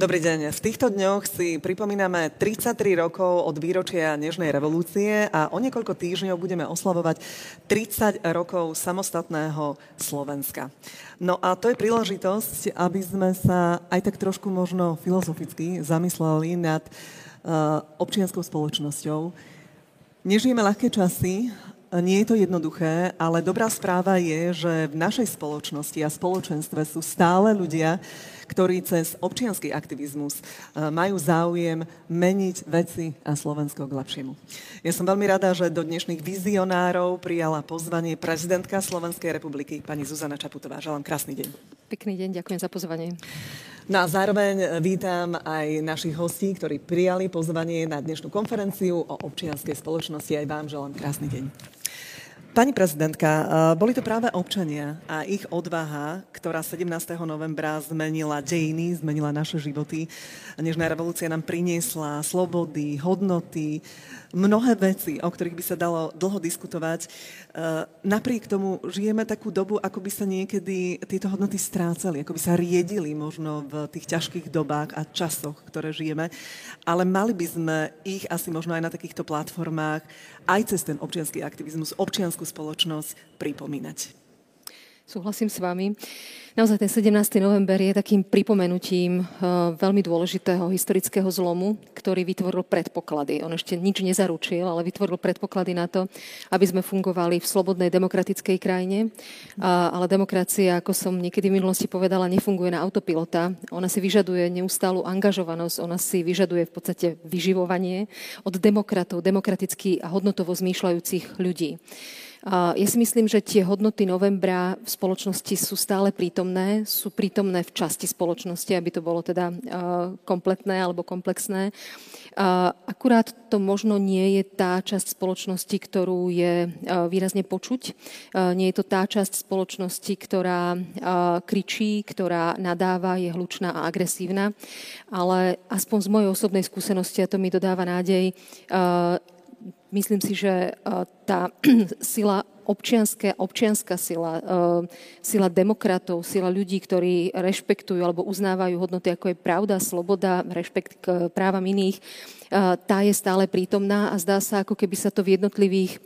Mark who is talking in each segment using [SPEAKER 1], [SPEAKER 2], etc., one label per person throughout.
[SPEAKER 1] Dobrý deň. V týchto dňoch si pripomíname 33 rokov od výročia Nežnej revolúcie a o niekoľko týždňov budeme oslavovať 30 rokov samostatného Slovenska. No a to je príležitosť, aby sme sa aj tak trošku možno filozoficky zamysleli nad uh, občianskou spoločnosťou. Nežijeme ľahké časy, nie je to jednoduché, ale dobrá správa je, že v našej spoločnosti a spoločenstve sú stále ľudia, ktorí cez občianský aktivizmus eh, majú záujem meniť veci a Slovensko k lepšiemu. Ja som veľmi rada, že do dnešných vizionárov prijala pozvanie prezidentka Slovenskej republiky, pani Zuzana Čaputová. Želám krásny deň.
[SPEAKER 2] Pekný deň, ďakujem za pozvanie.
[SPEAKER 1] No a zároveň vítam aj našich hostí, ktorí prijali pozvanie na dnešnú konferenciu o občianskej spoločnosti. Aj vám želám krásny deň. Pani prezidentka, eh, boli to práve občania a ich odvaha, ktorá 17. novembra zmenila dejiny, zmenila naše životy. Nežná revolúcia nám priniesla slobody, hodnoty, mnohé veci, o ktorých by sa dalo dlho diskutovať. E, napriek tomu žijeme takú dobu, ako by sa niekedy tieto hodnoty strácali, ako by sa riedili možno v tých ťažkých dobách a časoch, ktoré žijeme. Ale mali by sme ich asi možno aj na takýchto platformách, aj cez ten občianský aktivizmus, občianskú spoločnosť pripomínať.
[SPEAKER 2] Súhlasím s vami. Naozaj ten 17. november je takým pripomenutím uh, veľmi dôležitého historického zlomu, ktorý vytvoril predpoklady. On ešte nič nezaručil, ale vytvoril predpoklady na to, aby sme fungovali v slobodnej demokratickej krajine. Ale demokracia, ako som niekedy v minulosti povedala, nefunguje na autopilota. Ona si vyžaduje neustálu angažovanosť, ona si vyžaduje v podstate vyživovanie od demokratov, demokraticky a hodnotovo zmýšľajúcich ľudí. Ja si myslím, že tie hodnoty novembra v spoločnosti sú stále prítomné, sú prítomné v časti spoločnosti, aby to bolo teda kompletné alebo komplexné. Akurát to možno nie je tá časť spoločnosti, ktorú je výrazne počuť. Nie je to tá časť spoločnosti, ktorá kričí, ktorá nadáva, je hlučná a agresívna. Ale aspoň z mojej osobnej skúsenosti, a to mi dodáva nádej, myslím si, že e, tá sila občianská, občianská sila, e, sila demokratov, sila ľudí, ktorí rešpektujú alebo uznávajú hodnoty, ako je pravda, sloboda, rešpekt k právam iných, e, tá je stále prítomná a zdá sa, ako keby sa to v jednotlivých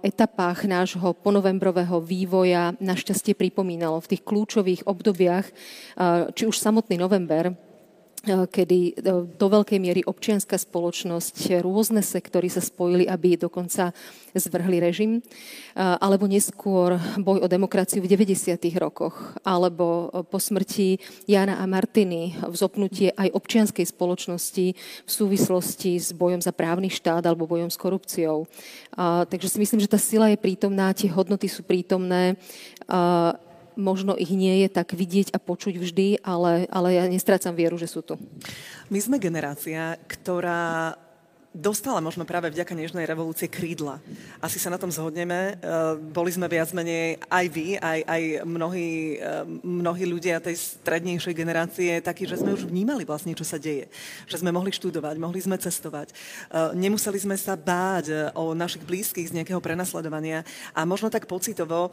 [SPEAKER 2] etapách nášho ponovembrového vývoja našťastie pripomínalo v tých kľúčových obdobiach, či už samotný november, Eh, kedy eh, do veľkej miery občianská spoločnosť, rôzne sektory sa spojili, aby dokonca zvrhli režim, eh, alebo neskôr boj o demokraciu v 90. rokoch, alebo po smrti Jana a Martiny vzopnutie aj občianskej spoločnosti v súvislosti s bojom za právny štát alebo bojom s korupciou. Takže si myslím, že tá sila je prítomná, tie hodnoty sú prítomné možno ich nie je tak vidieť a počuť vždy, ale, ale ja nestrácam vieru, že sú tu.
[SPEAKER 1] My sme generácia, ktorá dostala možno práve vďaka Nežnej revolúcie krídla. Asi sa na tom zhodneme. E, boli sme viac menej aj vy, aj, aj mnohí, e, mnohí ľudia tej strednejšej generácie takí, že sme už vnímali vlastne, čo sa deje. Že sme mohli študovať, mohli sme cestovať. E, nemuseli sme sa báť o našich blízkych z nejakého prenasledovania a možno tak pocitovo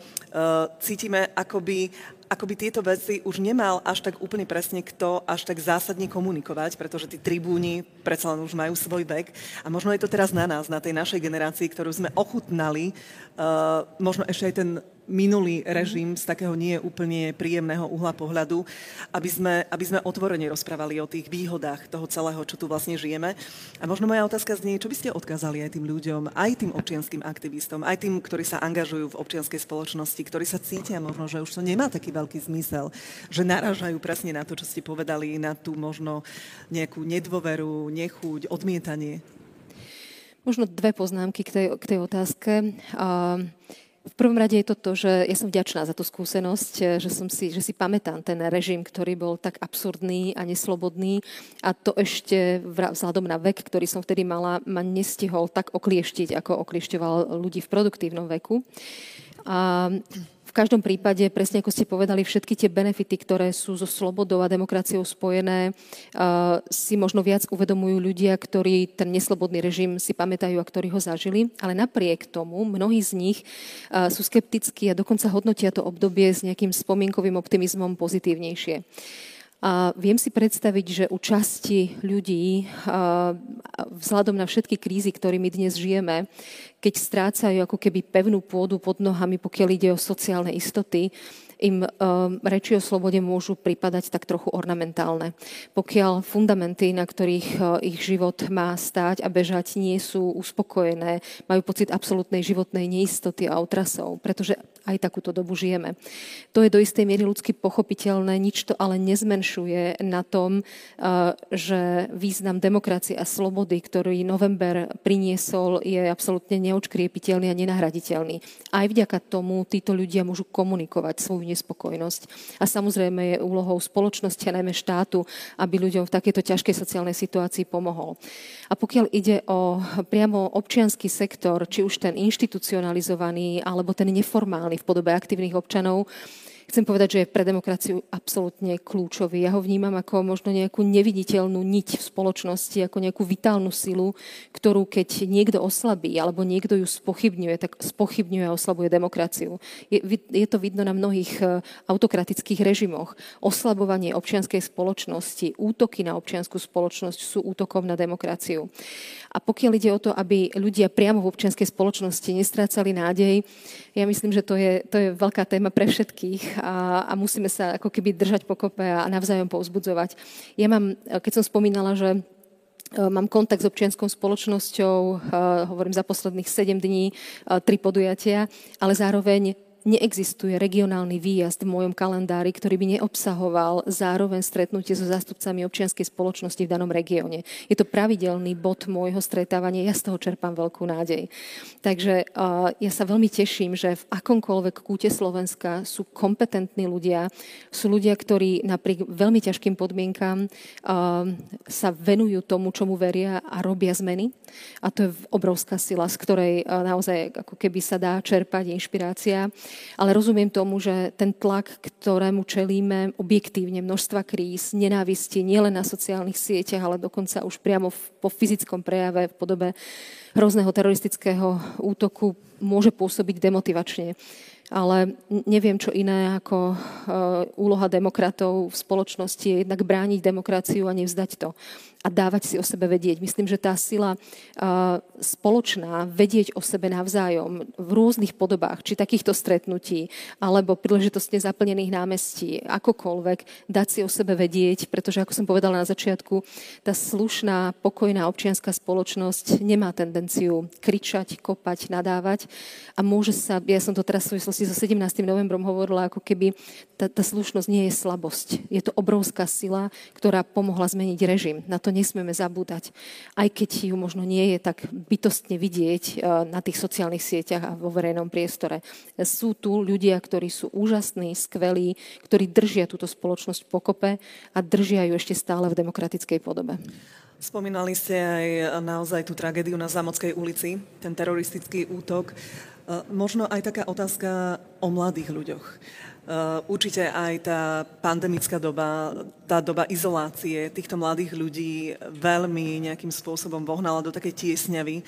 [SPEAKER 1] cítime, akoby, ako by tieto veci už nemal až tak úplne presne kto až tak zásadne komunikovať, pretože tí tribúni predsa len už majú svoj vek. A možno je to teraz na nás, na tej našej generácii, ktorú sme ochutnali, uh, možno ešte aj ten minulý režim z takého nie úplne príjemného uhla pohľadu, aby sme, aby sme otvorene rozprávali o tých výhodách toho celého, čo tu vlastne žijeme. A možno moja otázka znie, čo by ste odkázali aj tým ľuďom, aj tým občianským aktivistom, aj tým, ktorí sa angažujú v občianskej spoločnosti, ktorí sa cítia možno, že už to nemá taký veľký zmysel, že naražajú presne na to, čo ste povedali, na tú možno nejakú nedôveru, nechuť, odmietanie.
[SPEAKER 2] Možno dve poznámky k tej, k tej otázke. Uh, v prvom rade je to to, že ja som vďačná za tú skúsenosť, eh, že, som si, že si pamätám ten režim, ktorý bol tak absurdný a neslobodný a to ešte vzhľadom na vek, ktorý som vtedy mala, ma nestihol tak oklieštiť, ako okliešťoval ľudí v produktívnom veku. A v každom prípade, presne ako ste povedali, všetky tie benefity, ktoré sú so slobodou a demokraciou spojené, si možno viac uvedomujú ľudia, ktorí ten neslobodný režim si pamätajú a ktorí ho zažili. Ale napriek tomu mnohí z nich sú skeptickí a dokonca hodnotia to obdobie s nejakým spomienkovým optimizmom pozitívnejšie. A viem si predstaviť, že u časti ľudí, vzhľadom na všetky krízy, ktorými dnes žijeme, keď strácajú ako keby pevnú pôdu pod nohami, pokiaľ ide o sociálne istoty, im reči o slobode môžu pripadať tak trochu ornamentálne. Pokiaľ fundamenty, na ktorých ich život má stáť a bežať, nie sú uspokojené, majú pocit absolútnej životnej neistoty a otrasov, pretože aj takúto dobu žijeme. To je do istej miery ľudsky pochopiteľné, nič to ale nezmenšuje na tom, uh, že význam demokracie a slobody, ktorý november priniesol, je absolútne neočkriepiteľný a nenahraditeľný. Aj vďaka tomu títo ľudia môžu komunikovať svoju nespokojnosť. A samozrejme je úlohou spoločnosti a najmä štátu, aby ľuďom v takejto ťažkej sociálnej situácii pomohol. A pokiaľ ide o priamo občianský sektor, či už ten inštitucionalizovaný alebo ten neformálny v podobe aktívnych občanov, chcem povedať, že je pre demokraciu absolútne kľúčový. Ja ho vnímam ako možno nejakú neviditeľnú niť v spoločnosti, ako nejakú vitálnu silu, ktorú keď niekto oslabí alebo niekto ju spochybňuje, tak spochybňuje a oslabuje demokraciu. Je, je to vidno na mnohých e, autokratických režimoch. Oslabovanie občianskej spoločnosti, útoky na občianskú spoločnosť sú útokom na demokraciu. A pokiaľ ide o to, aby ľudia priamo v občianskej spoločnosti nestrácali nádej, ja myslím, že to je, to je veľká téma pre všetkých a, a musíme sa ako keby držať pokope a navzájom povzbudzovať. Ja mám, keď som spomínala, že e, Mám kontakt s občianskou spoločnosťou, e, hovorím za posledných 7 dní, e, tri podujatia, ale zároveň neexistuje regionálny výjazd v mojom kalendári, ktorý by neobsahoval zároveň stretnutie so zástupcami občianskej spoločnosti v danom regióne. Je to pravidelný bod môjho stretávania, ja z toho čerpám veľkú nádej. Takže uh, ja sa veľmi teším, že v akomkoľvek kúte Slovenska sú kompetentní ľudia, sú ľudia, ktorí napriek veľmi ťažkým podmienkám uh, sa venujú tomu, čomu veria a robia zmeny. A to je obrovská sila, z ktorej uh, naozaj ako keby sa dá čerpať inšpirácia ale rozumiem tomu, že ten tlak, ktorému čelíme objektívne, množstva kríz, nenávisti, nielen na sociálnych sieťach, ale dokonca už priamo v, po fyzickom prejave v podobe hrozného teroristického útoku môže pôsobiť demotivačne ale neviem, čo iné ako uh, úloha demokratov v spoločnosti je jednak brániť demokraciu a nevzdať to a dávať si o sebe vedieť. Myslím, že tá sila uh, spoločná, vedieť o sebe navzájom v rôznych podobách, či takýchto stretnutí, alebo príležitostne zaplnených námestí, akokoľvek, dať si o sebe vedieť, pretože, ako som povedala na začiatku, tá slušná, pokojná občianská spoločnosť nemá tendenciu kričať, kopať, nadávať a môže sa, ja som to teraz v súvislosti so 17. novembrom hovorila, ako keby tá, tá slušnosť nie je slabosť. Je to obrovská sila, ktorá pomohla zmeniť režim. Na to to nesmieme zabúdať. Aj keď ju možno nie je tak bytostne vidieť eh, na tých sociálnych sieťach a vo verejnom priestore. Sú tu ľudia, ktorí sú úžasní, skvelí, ktorí držia túto spoločnosť pokope a držia ju ešte stále v demokratickej podobe.
[SPEAKER 1] Spomínali ste aj naozaj tú tragédiu na Zámockej ulici, ten teroristický útok. Eh, možno aj taká otázka o mladých ľuďoch. Uh, určite aj tá pandemická doba, tá doba izolácie týchto mladých ľudí veľmi nejakým spôsobom vohnala do takej tiesňavy.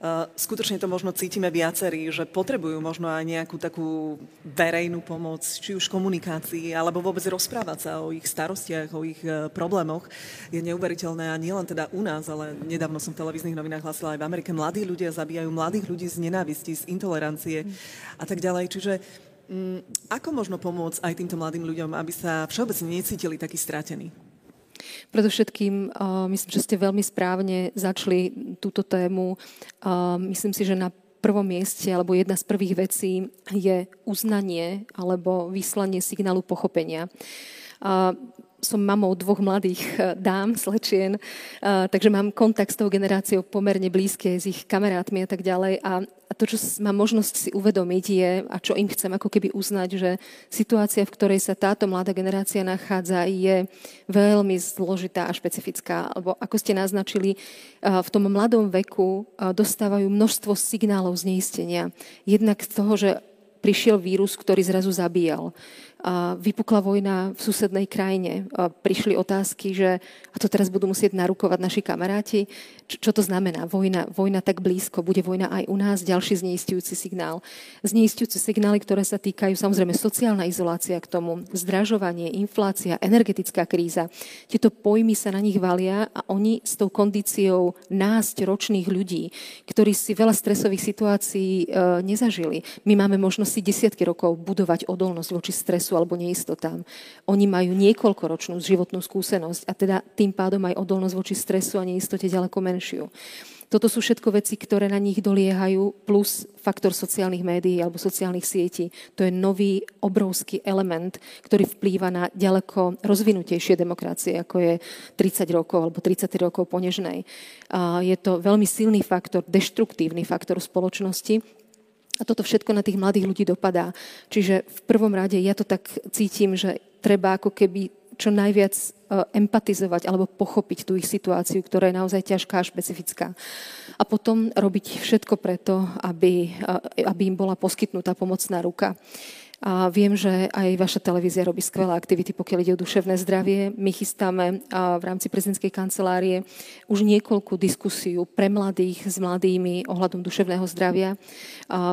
[SPEAKER 1] Uh, skutočne to možno cítime viacerí, že potrebujú možno aj nejakú takú verejnú pomoc, či už komunikácii, alebo vôbec rozprávať sa o ich starostiach, o ich uh, problémoch. Je neuveriteľné a nielen teda u nás, ale nedávno som v televíznych novinách hlasila aj v Amerike, mladí ľudia zabíjajú mladých ľudí z nenávisti, z intolerancie a tak ďalej. Čiže Mm, ako možno pomôcť aj týmto mladým ľuďom, aby sa všeobecne necítili takí stratení?
[SPEAKER 2] Predovšetkým uh, myslím, že ste veľmi správne začali túto tému. Uh, myslím si, že na prvom mieste, alebo jedna z prvých vecí je uznanie alebo vyslanie signálu pochopenia. Som mamou dvoch mladých eh, dám, slečien, eh, takže mám kontakt s tou generáciou pomerne blízke, s ich kamarátmi a tak ďalej. A, to, čo mám možnosť si uvedomiť je, a čo im chcem ako keby uznať, že situácia, v ktorej sa táto mladá generácia nachádza, je veľmi zložitá a špecifická. Lebo ako ste naznačili, eh, v tom mladom veku dostávajú množstvo signálov zneistenia. Jednak z toho, že prišiel vírus, ktorý zrazu zabíjal. Vypukla vojna v susednej krajine. Prišli otázky, že a to teraz budú musieť narukovať naši kamaráti. Čo to znamená? Vojna, vojna tak blízko, bude vojna aj u nás, ďalší zneistujúci signál. Zneistujúce signály, ktoré sa týkajú samozrejme sociálna izolácia k tomu, zdražovanie, inflácia, energetická kríza. Tieto pojmy sa na nich valia a oni s tou kondíciou násť ročných ľudí, ktorí si veľa stresových situácií e, nezažili. My máme možnosť si desiatky rokov budovať odolnosť voči stresu stresu alebo neistotám. Oni majú niekoľkoročnú životnú skúsenosť a teda tým pádom aj odolnosť voči stresu a neistote ďaleko menšiu. Toto sú všetko veci, ktoré na nich doliehajú, plus faktor sociálnych médií alebo sociálnych sietí. To je nový obrovský element, ktorý vplýva na ďaleko rozvinutejšie demokracie, ako je 30 rokov alebo 30 rokov po. Je to veľmi silný faktor, deštruktívny faktor spoločnosti, a toto všetko na tých mladých ľudí dopadá. Čiže v prvom rade ja to tak cítim, že treba ako keby čo najviac e, empatizovať alebo pochopiť tú ich situáciu, ktorá je naozaj ťažká a špecifická. A potom robiť všetko preto, aby, e, aby im bola poskytnutá pomocná ruka. A viem, že aj vaša televízia robí skvelé aktivity, pokiaľ ide o duševné zdravie. My chystáme v rámci prezidentskej kancelárie už niekoľkú diskusiu pre mladých s mladými ohľadom duševného zdravia,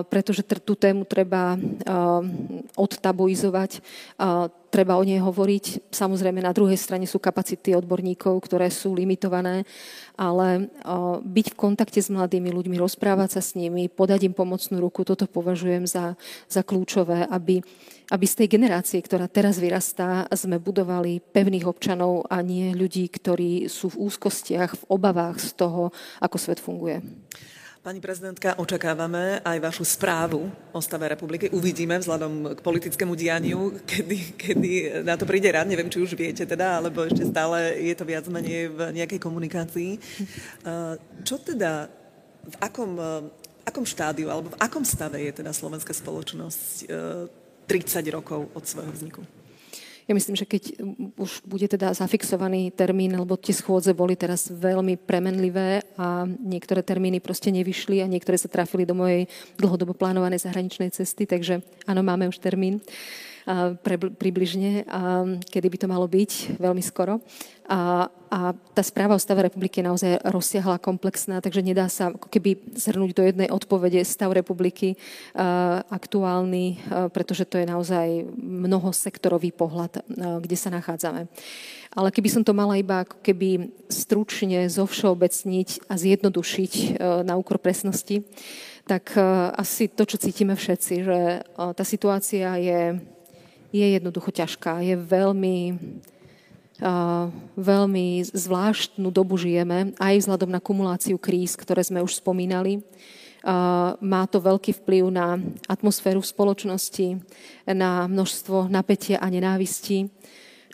[SPEAKER 2] pretože tú tému treba odtabuizovať treba o nej hovoriť. Samozrejme, na druhej strane sú kapacity odborníkov, ktoré sú limitované, ale byť v kontakte s mladými ľuďmi, rozprávať sa s nimi, podať im pomocnú ruku, toto považujem za, za kľúčové, aby, aby z tej generácie, ktorá teraz vyrastá, sme budovali pevných občanov a nie ľudí, ktorí sú v úzkostiach, v obavách z toho, ako svet funguje.
[SPEAKER 1] Pani prezidentka, očakávame aj vašu správu o stave republiky. Uvidíme vzhľadom k politickému dianiu, kedy, kedy na to príde rád. Neviem, či už viete teda, alebo ešte stále je to viac menej v nejakej komunikácii. Čo teda, v akom, v akom štádiu, alebo v akom stave je teda slovenská spoločnosť 30 rokov od svojho vzniku?
[SPEAKER 2] Ja myslím, že keď už bude teda zafixovaný termín, lebo tie schôdze boli teraz veľmi premenlivé a niektoré termíny proste nevyšli a niektoré sa trafili do mojej dlhodobo plánovanej zahraničnej cesty, takže áno, máme už termín pre, približne, kedy by to malo byť, veľmi skoro. A, a tá správa o stave republiky je naozaj rozsiahla, komplexná, takže nedá sa ako keby zhrnúť do jednej odpovede stav republiky aktuálny, pretože to je naozaj mnohosektorový pohľad, kde sa nachádzame. Ale keby som to mala iba ako keby stručne zovšeobecniť a zjednodušiť na úkor presnosti, tak asi to, čo cítime všetci, že tá situácia je je jednoducho ťažká. Je veľmi, uh, veľmi zvláštnu dobu žijeme, aj vzhľadom na kumuláciu kríz, ktoré sme už spomínali. Uh, má to veľký vplyv na atmosféru v spoločnosti, na množstvo napätia a nenávisti.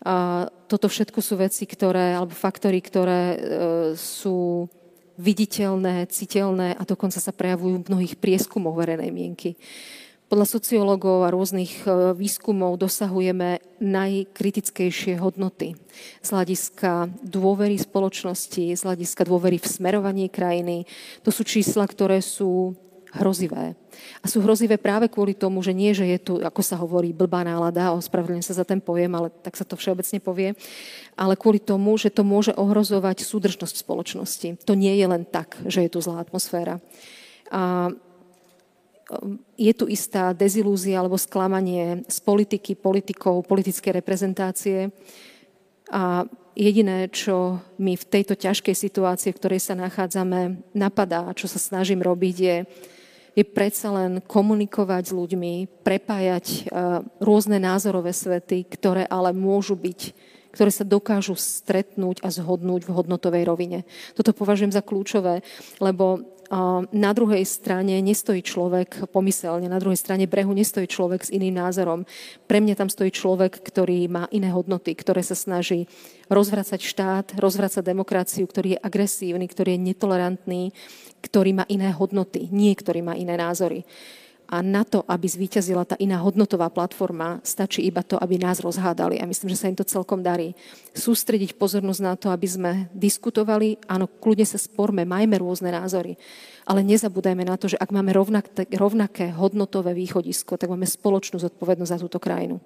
[SPEAKER 2] Uh, toto všetko sú veci, ktoré, alebo faktory, ktoré uh, sú viditeľné, citeľné a dokonca sa prejavujú v mnohých prieskumoch verejnej mienky. Podľa sociológov a rôznych e, výskumov dosahujeme najkritickejšie hodnoty z hľadiska dôvery spoločnosti, z hľadiska dôvery v smerovanie krajiny. To sú čísla, ktoré sú hrozivé. A sú hrozivé práve kvôli tomu, že nie, že je tu, ako sa hovorí, blbá nálada, ospravedlňujem sa za ten pojem, ale tak sa to všeobecne povie, ale kvôli tomu, že to môže ohrozovať súdržnosť spoločnosti. To nie je len tak, že je tu zlá atmosféra. A je tu istá dezilúzia alebo sklamanie z politiky, politikov, politické reprezentácie. A jediné, čo mi v tejto ťažkej situácii, v ktorej sa nachádzame, napadá, čo sa snažím robiť, je, je predsa len komunikovať s ľuďmi, prepájať rôzne názorové svety, ktoré ale môžu byť ktoré sa dokážu stretnúť a zhodnúť v hodnotovej rovine. Toto považujem za kľúčové, lebo na druhej strane nestojí človek pomyselne, na druhej strane brehu nestojí človek s iným názorom. Pre mňa tam stojí človek, ktorý má iné hodnoty, ktoré sa snaží rozvracať štát, rozvracať demokraciu, ktorý je agresívny, ktorý je netolerantný, ktorý má iné hodnoty, nie ktorý má iné názory. A na to, aby zvíťazila tá iná hodnotová platforma, stačí iba to, aby nás rozhádali. A myslím, že sa im to celkom darí. Sústrediť pozornosť na to, aby sme diskutovali, áno, kľudne sa sporme, majme rôzne názory, ale nezabúdajme na to, že ak máme rovnaké, rovnaké hodnotové východisko, tak máme spoločnú zodpovednosť za túto krajinu.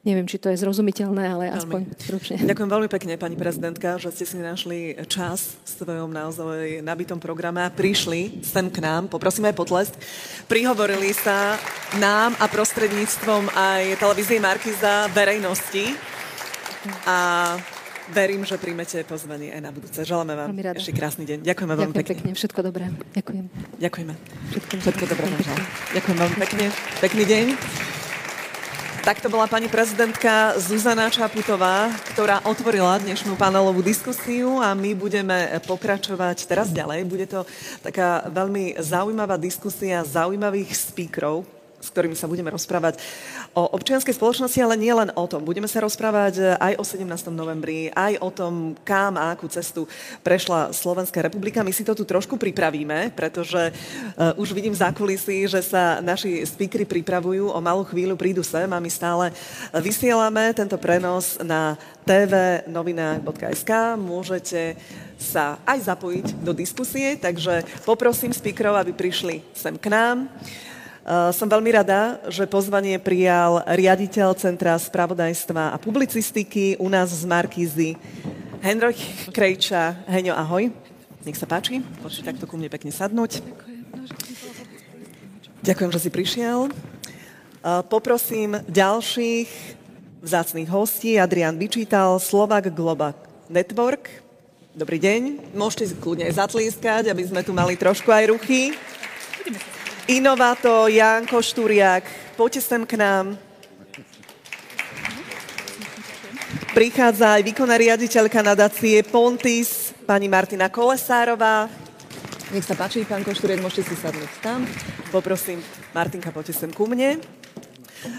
[SPEAKER 2] Neviem, či to je zrozumiteľné, ale veľmi. aspoň stručne.
[SPEAKER 1] Ďakujem veľmi pekne, pani prezidentka, že ste si našli čas v svojom naozaj nabitom programe a prišli sem k nám. Poprosím aj potlesk. Prihovorili sa nám a prostredníctvom aj televízie Markiza verejnosti. A verím, že príjmete pozvanie aj na budúce. Želáme vám ešte krásny deň. Ďakujeme veľmi
[SPEAKER 2] pekne. pekne. Všetko dobré. Ďakujem.
[SPEAKER 1] Ďakujeme. Všetko, Všetko dobré. Ďakujem veľmi pekne. Pekný deň. Tak to bola pani prezidentka Zuzana Čaputová, ktorá otvorila dnešnú panelovú diskusiu a my budeme pokračovať teraz ďalej. Bude to taká veľmi zaujímavá diskusia zaujímavých speakerov, s ktorými sa budeme rozprávať o občianskej spoločnosti, ale nie len o tom. Budeme sa rozprávať eh, aj o 17. novembri, aj o tom, kam a akú cestu prešla Slovenská republika. My si to tu trošku pripravíme, pretože uh, už vidím za kulisy, že sa naši speakery pripravujú, o malú chvíľu prídu sem a my stále vysielame tento prenos na tvnovinách.sk. Môžete sa aj zapojiť do diskusie, takže poprosím speakerov, aby prišli sem k nám. Eh, som veľmi rada, že pozvanie prijal riaditeľ Centra spravodajstva a publicistiky u nás z Markízy Henrich Krejča. Heňo, ahoj. Nech sa páči. Poďte takto ku mne pekne sadnúť. Ďakujem, že si prišiel. Eh, poprosím ďalších vzácných hostí. Adrian vyčítal Slovak Global Network. Dobrý deň. Môžete kľudne aj zatlískať, aby sme tu mali trošku aj ruchy. Inovato, Janko Šturiak, poďte sem k nám. Prichádza aj výkonná riaditeľka nadácie Pontis, pani Martina Kolesárová. Nech sa páči, pán Košturiak, môžete si sadnúť tam. Poprosím, Martinka, poďte sem ku mne.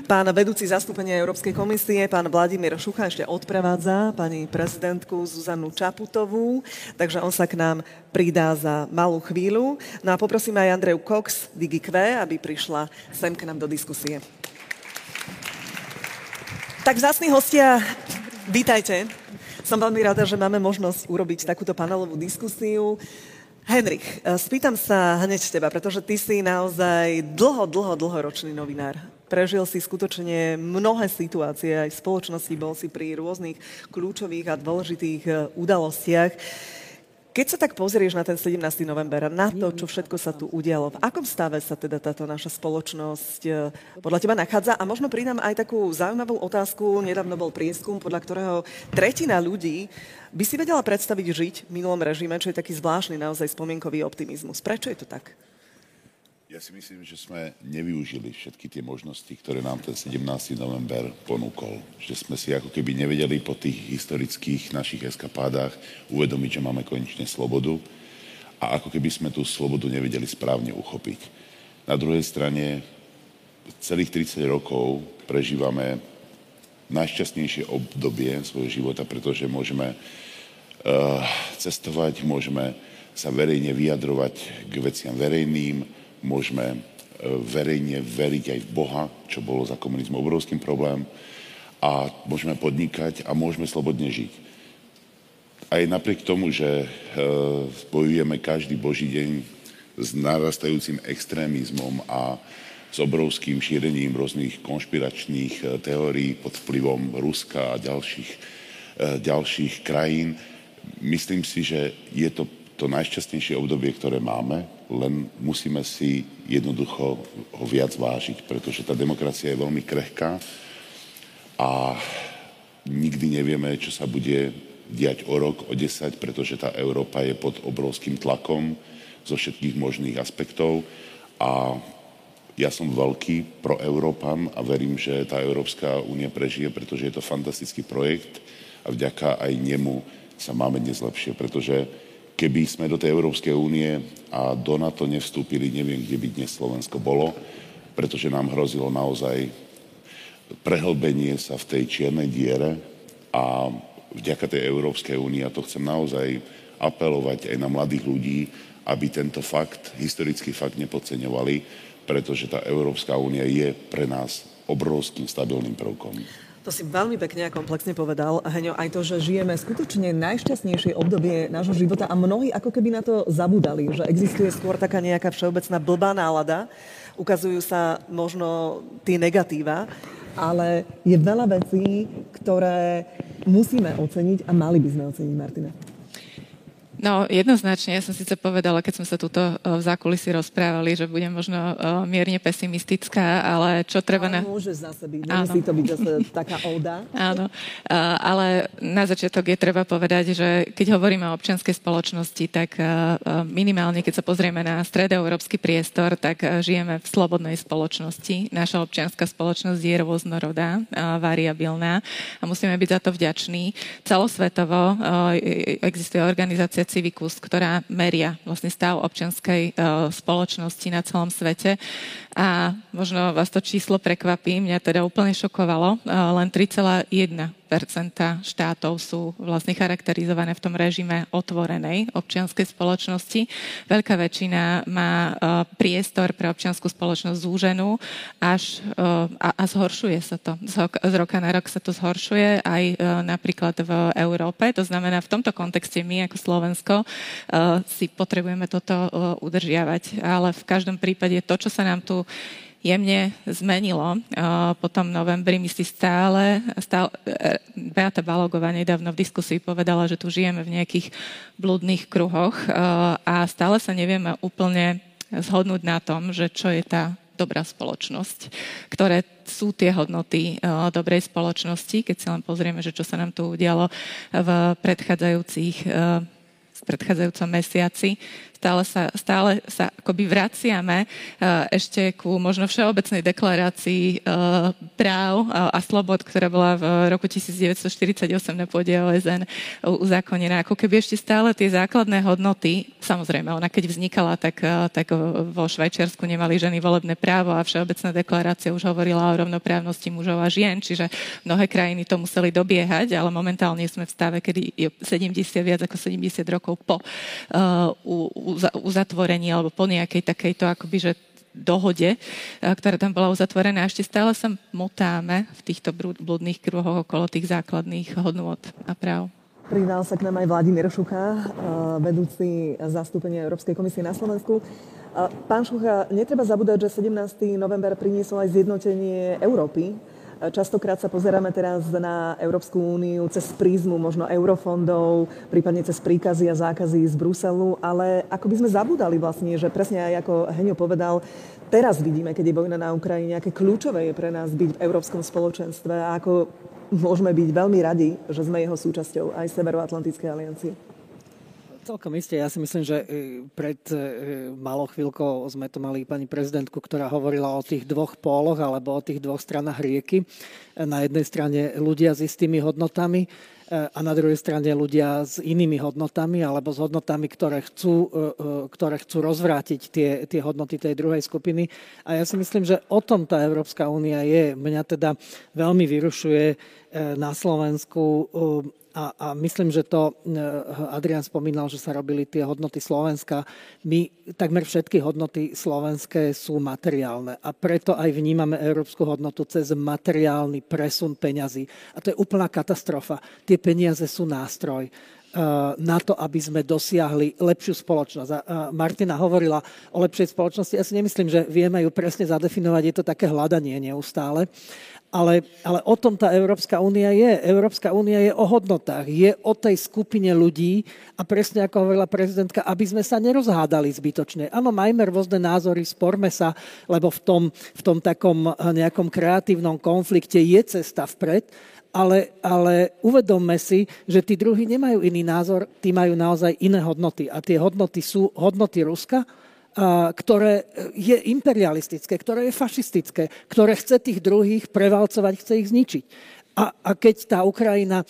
[SPEAKER 1] Pán vedúci zastúpenia Európskej komisie, pán Vladimír Šucha, ešte odprevádza pani prezidentku Zuzanu Čaputovú, takže on sa k nám pridá za malú chvíľu. No a poprosím aj Andreju Cox, DigiQ, aby prišla sem k nám do diskusie. Tak vzácni hostia, vítajte. Som veľmi rada, že máme možnosť urobiť takúto panelovú diskusiu. Henrik, spýtam sa hneď teba, pretože ty si naozaj dlho, dlho, dlhoročný novinár prežil si skutočne mnohé situácie aj v spoločnosti, bol si pri rôznych kľúčových a dôležitých e, udalostiach. Keď sa tak pozrieš na ten 17. november, na to, čo všetko sa tu udialo, v akom stave sa teda táto naša spoločnosť e, podľa teba nachádza? A možno pridám aj takú zaujímavú otázku. Nedávno bol prieskum, podľa ktorého tretina ľudí by si vedela predstaviť žiť v minulom režime, čo je taký zvláštny naozaj spomienkový optimizmus. Prečo je to tak?
[SPEAKER 3] Ja si myslím, že sme nevyužili všetky tie možnosti, ktoré nám ten 17. november ponúkol. Že sme si ako keby nevedeli po tých historických našich eskapádach uvedomiť, že máme konečne slobodu a ako keby sme tú slobodu nevedeli správne uchopiť. Na druhej strane celých 30 rokov prežívame najšťastnejšie obdobie svojho života, pretože môžeme uh, cestovať, môžeme sa verejne vyjadrovať k veciam verejným, môžeme e, verejne veriť aj v Boha, čo bolo za komunizmu obrovským problém a môžeme podnikať a môžeme slobodne žiť. Aj napriek tomu, že e, bojujeme každý Boží deň s narastajúcim extrémizmom a s obrovským šírením rôznych konšpiračných e, teórií pod vplyvom Ruska a ďalších, ďalších krajín, myslím si, že je to to najšťastnejšie obdobie, ktoré máme, len musíme si jednoducho ho viac vážiť, pretože tá demokracia je veľmi krehká a nikdy nevieme, čo sa bude diať o rok, o desať, pretože tá Európa je pod obrovským tlakom zo všetkých možných aspektov. A ja som veľký pro Európan a verím, že tá Európska únia prežije, pretože je to fantastický projekt a vďaka aj nemu sa máme dnes lepšie, pretože Keby sme do tej Európskej únie a do NATO nevstúpili, neviem, kde by dnes Slovensko bolo, pretože nám hrozilo naozaj prehlbenie sa v tej čiernej diere a vďaka tej Európskej únie, a to chcem naozaj apelovať aj na mladých ľudí, aby tento fakt, historický fakt nepodceňovali, pretože tá Európska únia je pre nás obrovským stabilným prvkom.
[SPEAKER 1] To si veľmi pekne a komplexne povedal, Heňo, aj to, že žijeme skutočne najšťastnejšie obdobie nášho života a mnohí ako keby na to zabudali, že existuje skôr taká nejaká všeobecná blbá nálada, ukazujú sa možno tie negatíva. ale je veľa vecí, ktoré musíme oceniť a mali by sme oceniť, Martina.
[SPEAKER 4] No, jednoznačne. Ja som síce povedala, keď sme sa tuto e, v zákulisí rozprávali, že budem možno e, mierne pesimistická, ale čo treba...
[SPEAKER 1] Ale na... môžeš zase byť. Nemusí to byť zase taká oda.
[SPEAKER 4] Áno. E, ale na začiatok je treba povedať, že keď hovoríme o občianskej spoločnosti, tak minimálne, keď sa pozrieme na stredoeurópsky priestor, tak žijeme v slobodnej spoločnosti. Naša občianská spoločnosť je rôznorodá, variabilná a musíme byť za to vďační. Celosvetovo existuje organizácia Civicus, ktorá meria vlastne stav občianskej uh, spoločnosti na celom svete. A možno vás to číslo prekvapí, mňa teda úplne šokovalo. Uh, len 3,1 štátov sú vlastne charakterizované v tom režime otvorenej občianskej spoločnosti. Veľká väčšina má uh, priestor pre občianskú spoločnosť zúženú až, uh, a, a zhoršuje sa to. Z, roka na rok sa to zhoršuje aj uh, napríklad v Európe. To znamená, v tomto kontexte my ako Slovensko si potrebujeme toto udržiavať. Ale v každom prípade to, čo sa nám tu jemne zmenilo. Po tom novembri my si stále, stále Beata Balogová nedávno v diskusii povedala, že tu žijeme v nejakých blúdnych kruhoch a stále sa nevieme úplne zhodnúť na tom, že čo je tá dobrá spoločnosť, ktoré sú tie hodnoty uh, dobrej spoločnosti, keď si len pozrieme, že čo sa nám tu udialo v predchádzajúcich v predchádzajúcom mesiaci stále sa, stále sa akoby vraciame uh, ešte ku možno všeobecnej deklarácii uh, práv uh, a slobod, ktorá bola v roku 1948 na pôde OSN uzákonená. Ako keby ešte stále tie základné hodnoty, samozrejme, ona keď vznikala, tak, tak vo Švajčiarsku nemali ženy volebné právo a všeobecná deklarácia už hovorila o rovnoprávnosti mužov a žien, čiže mnohé krajiny to museli dobiehať, ale momentálne sme v stave, kedy je 70, viac ako 70 rokov po uh, u, uzatvorení alebo po nejakej takejto akoby, že dohode, ktorá tam bola uzatvorená. Ešte stále sa motáme v týchto blúdnych kruhoch okolo tých základných hodnôt a práv.
[SPEAKER 1] Pridal sa k nám aj Vladimír Šucha, vedúci zastúpenia Európskej komisie na Slovensku. Pán Šucha, netreba zabúdať, že 17. november priniesol aj zjednotenie Európy Častokrát sa pozeráme teraz na Európsku úniu cez prízmu možno eurofondov, prípadne cez príkazy a zákazy z Bruselu, ale ako by sme zabudali vlastne, že presne aj ako Heňo povedal, teraz vidíme, keď je vojna na Ukrajine, aké kľúčové je pre nás byť v Európskom spoločenstve a ako môžeme byť veľmi radi, že sme jeho súčasťou aj Severoatlantickej aliancie.
[SPEAKER 5] Celkom isté. Ja si myslím, že e, pred e, malou chvíľkou sme tu mali pani prezidentku, ktorá hovorila o tých dvoch póloch alebo o tých dvoch stranách rieky. Na jednej strane ľudia s istými hodnotami e, a na druhej strane ľudia s inými hodnotami alebo s hodnotami, ktoré chcú, ktoré chcú rozvrátiť tie, tie hodnoty tej druhej skupiny. A ja si myslím, že o tom tá Európska únia je. Mňa teda veľmi vyrušuje na Slovensku a, a myslím, že to e, Adrian spomínal, že sa robili tie hodnoty Slovenska. My, takmer všetky hodnoty slovenské sú materiálne a preto aj vnímame európsku hodnotu cez materiálny presun peňazí. A to je úplná katastrofa. Tie peniaze sú nástroj e, na to, aby sme dosiahli lepšiu spoločnosť. A Martina hovorila o lepšej spoločnosti. Ja si nemyslím, že vieme ju presne zadefinovať. Je to také hľadanie neustále. Ale, ale o tom tá Európska únia je. Európska únia je o hodnotách, je o tej skupine ľudí a presne ako hovorila prezidentka, aby sme sa nerozhádali zbytočne. Áno, majme rôzne názory, sporme sa, lebo v tom, v tom takom nejakom kreatívnom konflikte je cesta vpred, ale, ale uvedomme si, že tí druhí nemajú iný názor, tí majú naozaj iné hodnoty. A tie hodnoty sú hodnoty Ruska, ktoré je imperialistické, ktoré je fašistické, ktoré chce tých druhých prevalcovať, chce ich zničiť. A, a keď tá Ukrajina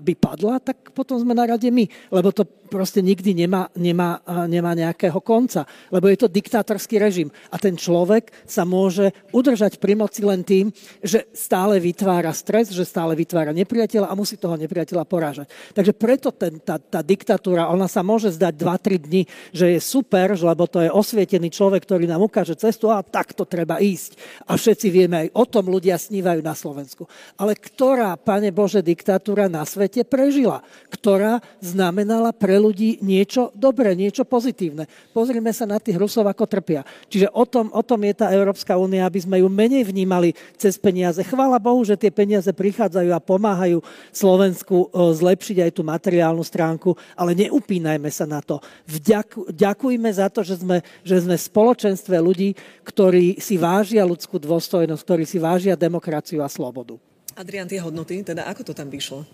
[SPEAKER 5] by padla, tak potom sme na rade my, lebo to proste nikdy nemá, nemá, nemá nejakého konca, lebo je to diktátorský režim. A ten človek sa môže udržať pri moci len tým, že stále vytvára stres, že stále vytvára nepriateľa a musí toho nepriateľa porážať. Takže preto ten, tá, tá diktatúra, ona sa môže zdať 2-3 dní, že je super, lebo to je osvietený človek, ktorý nám ukáže cestu a takto treba ísť. A všetci vieme, aj o tom ľudia snívajú na Slovensku. Ale kto ktorá, pane Bože, diktatúra na svete prežila, ktorá znamenala pre ľudí niečo dobré, niečo pozitívne. Pozrime sa na tých Rusov, ako trpia. Čiže o tom, o tom je tá Európska únia, aby sme ju menej vnímali cez peniaze. Chvála Bohu, že tie peniaze prichádzajú a pomáhajú Slovensku e, zlepšiť aj tú materiálnu stránku, ale neupínajme sa na to. Vďak, ďakujme za to, že sme, že sme v spoločenstve ľudí, ktorí si vážia ľudskú dôstojnosť, ktorí si vážia demokraciu a slobodu.
[SPEAKER 1] Adrian, tie hodnoty, teda ako to tam vyšlo?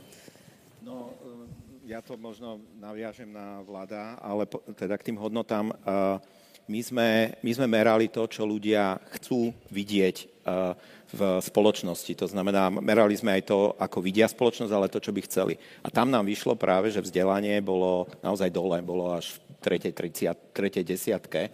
[SPEAKER 6] No, e, ja to možno naviažem na vláda, ale po, teda k tým hodnotám. My sme, my sme merali to, čo ľudia chcú vidieť v spoločnosti. To znamená, merali sme aj to, ako vidia spoločnosť, ale to, čo by chceli. A tam nám vyšlo práve, že vzdelanie bolo naozaj dole, bolo až v 3. 30, 3. desiatke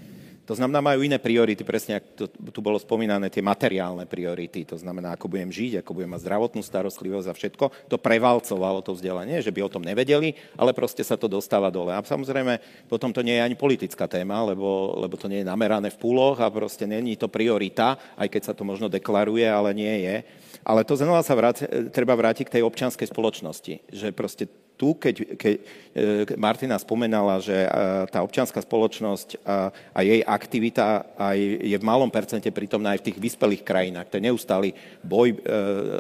[SPEAKER 6] to znamená, majú iné priority, presne ako tu bolo spomínané, tie materiálne priority. To znamená, ako budem žiť, ako budem mať zdravotnú starostlivosť a všetko. To prevalcovalo to vzdelanie, že by o tom nevedeli, ale proste sa to dostáva dole. A samozrejme, potom to nie je ani politická téma, lebo, lebo to nie je namerané v púloch a proste není to priorita, aj keď sa to možno deklaruje, ale nie je. Ale to znova sa vráti, treba vrátiť k tej občianskej spoločnosti, že proste tu, keď, keď e, Martina spomenala, že e, tá občianská spoločnosť a, a jej aktivita aj je v malom percente prítomná aj v tých vyspelých krajinách. To je neustály boj,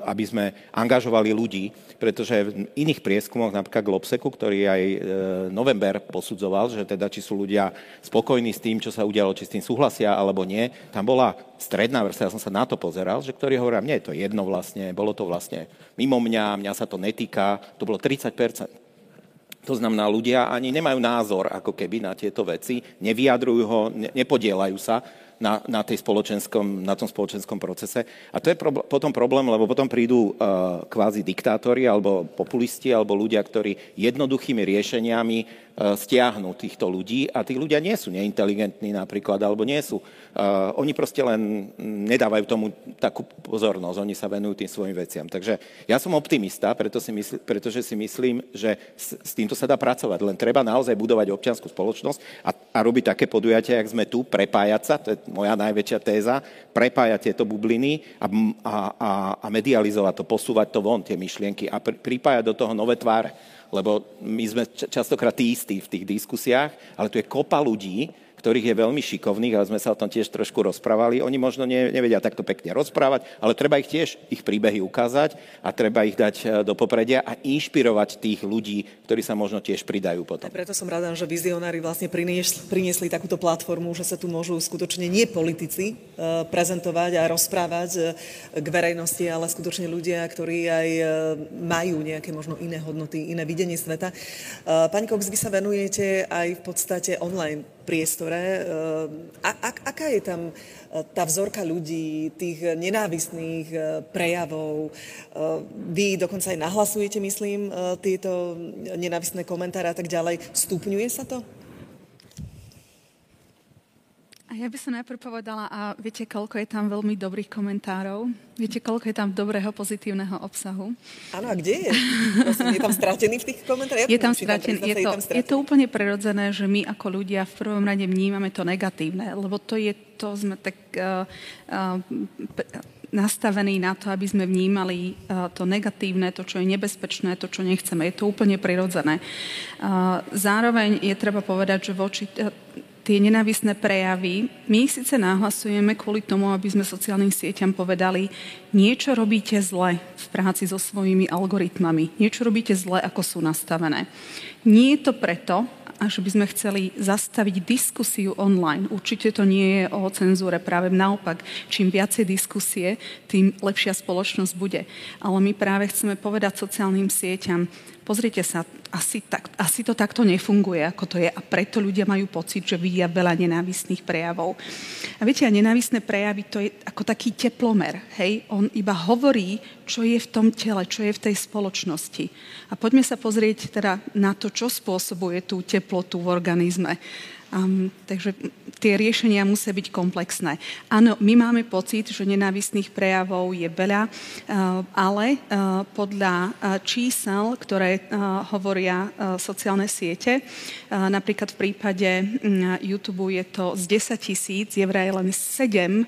[SPEAKER 6] aby sme angažovali ľudí, pretože v iných prieskumoch, napríklad Globseku, ktorý aj november posudzoval, že teda či sú ľudia spokojní s tým, čo sa udialo, či s tým súhlasia alebo nie, tam bola stredná vrstva, ja som sa na to pozeral, že ktorí hovoria, mne je to jedno vlastne, bolo to vlastne mimo mňa, mňa sa to netýka, to bolo 30%. To znamená, ľudia ani nemajú názor ako keby na tieto veci, nevyjadrujú ho, ne, nepodielajú sa na, na, tej spoločenskom, na tom spoločenskom procese. A to je pro, potom problém, lebo potom prídu uh, kvázi diktátori alebo populisti alebo ľudia, ktorí jednoduchými riešeniami stiahnu týchto ľudí a tí ľudia nie sú neinteligentní napríklad, alebo nie sú. Uh, oni proste len nedávajú tomu takú pozornosť, oni sa venujú tým svojim veciam. Takže ja som optimista, preto si mysl, pretože si myslím, že s, s týmto sa dá pracovať. Len treba naozaj budovať občianskú spoločnosť a, a robiť také podujatia, jak sme tu, prepájať sa, to je moja najväčšia téza, prepájať tieto bubliny a, a, a, a medializovať to, posúvať to von, tie myšlienky a pr- pripájať do toho nové tváre. Lebo my sme častokrát tí istí v tých diskusiách, ale tu je kopa ľudí, ktorých je veľmi šikovných, ale sme sa o tom tiež trošku rozprávali. Oni možno ne, nevedia takto pekne rozprávať, ale treba ich tiež, ich príbehy ukázať a treba ich dať e, do popredia a inšpirovať tých ľudí, ktorí sa možno tiež pridajú potom.
[SPEAKER 1] A preto som rada, že vizionári vlastne priniesli, takúto platformu, že sa tu môžu skutočne nie politici e, prezentovať a rozprávať e, k verejnosti, ale skutočne ľudia, ktorí aj majú nejaké možno iné hodnoty, iné videnie sveta. Pani Cox, vy sa venujete aj v podstate online priestore. Eh, a, a, aká je tam eh, tá vzorka ľudí, tých nenávistných eh, prejavov? Vy dokonca aj nahlasujete, myslím, tieto nenávistné komentáre a tak ďalej. Stupňuje sa to?
[SPEAKER 7] A ja by som najprv povedala, a viete, koľko je tam veľmi dobrých komentárov? Viete, koľko je tam dobrého, pozitívneho obsahu?
[SPEAKER 1] Áno, a kde je? Prosím, je tam stratený v tých komentároch?
[SPEAKER 7] Ja je tam stratený. Je to, je to úplne prirodzené, že my ako ľudia v prvom rade vnímame to negatívne, lebo to je, to sme tak uh, uh, nastavení na to, aby sme vnímali uh, to negatívne, to, čo je nebezpečné, to, čo nechceme. Je to úplne prirodzené. Zároveň je treba povedať, že voči tie nenávisné prejavy, my ich síce nahlasujeme kvôli tomu, aby sme sociálnym sieťam povedali, niečo robíte zle v práci so svojimi algoritmami, niečo robíte zle, ako sú nastavené. Nie je to preto, a že by sme chceli zastaviť diskusiu online. Určite to nie je o cenzúre, práve naopak. Čím viacej diskusie, tým lepšia spoločnosť bude. Ale my práve chceme povedať sociálnym sieťam, pozrite sa, asi, tak, asi to takto nefunguje, ako to je a preto ľudia majú pocit, že vidia veľa nenávistných prejavov. A viete, a nenávistné prejavy to je ako taký teplomer, hej? On iba hovorí, čo je v tom tele, čo je v tej spoločnosti. A poďme sa pozrieť teda na to, čo spôsobuje tú teplotu v organizme. Um, takže tie riešenia musia byť komplexné. Áno, my máme pocit, že nenávistných prejavov je veľa, uh, ale uh, podľa uh, čísel, ktoré hovoria sociálne siete, napríklad v prípade uh, YouTube je to z 10 tisíc, je vraj len 7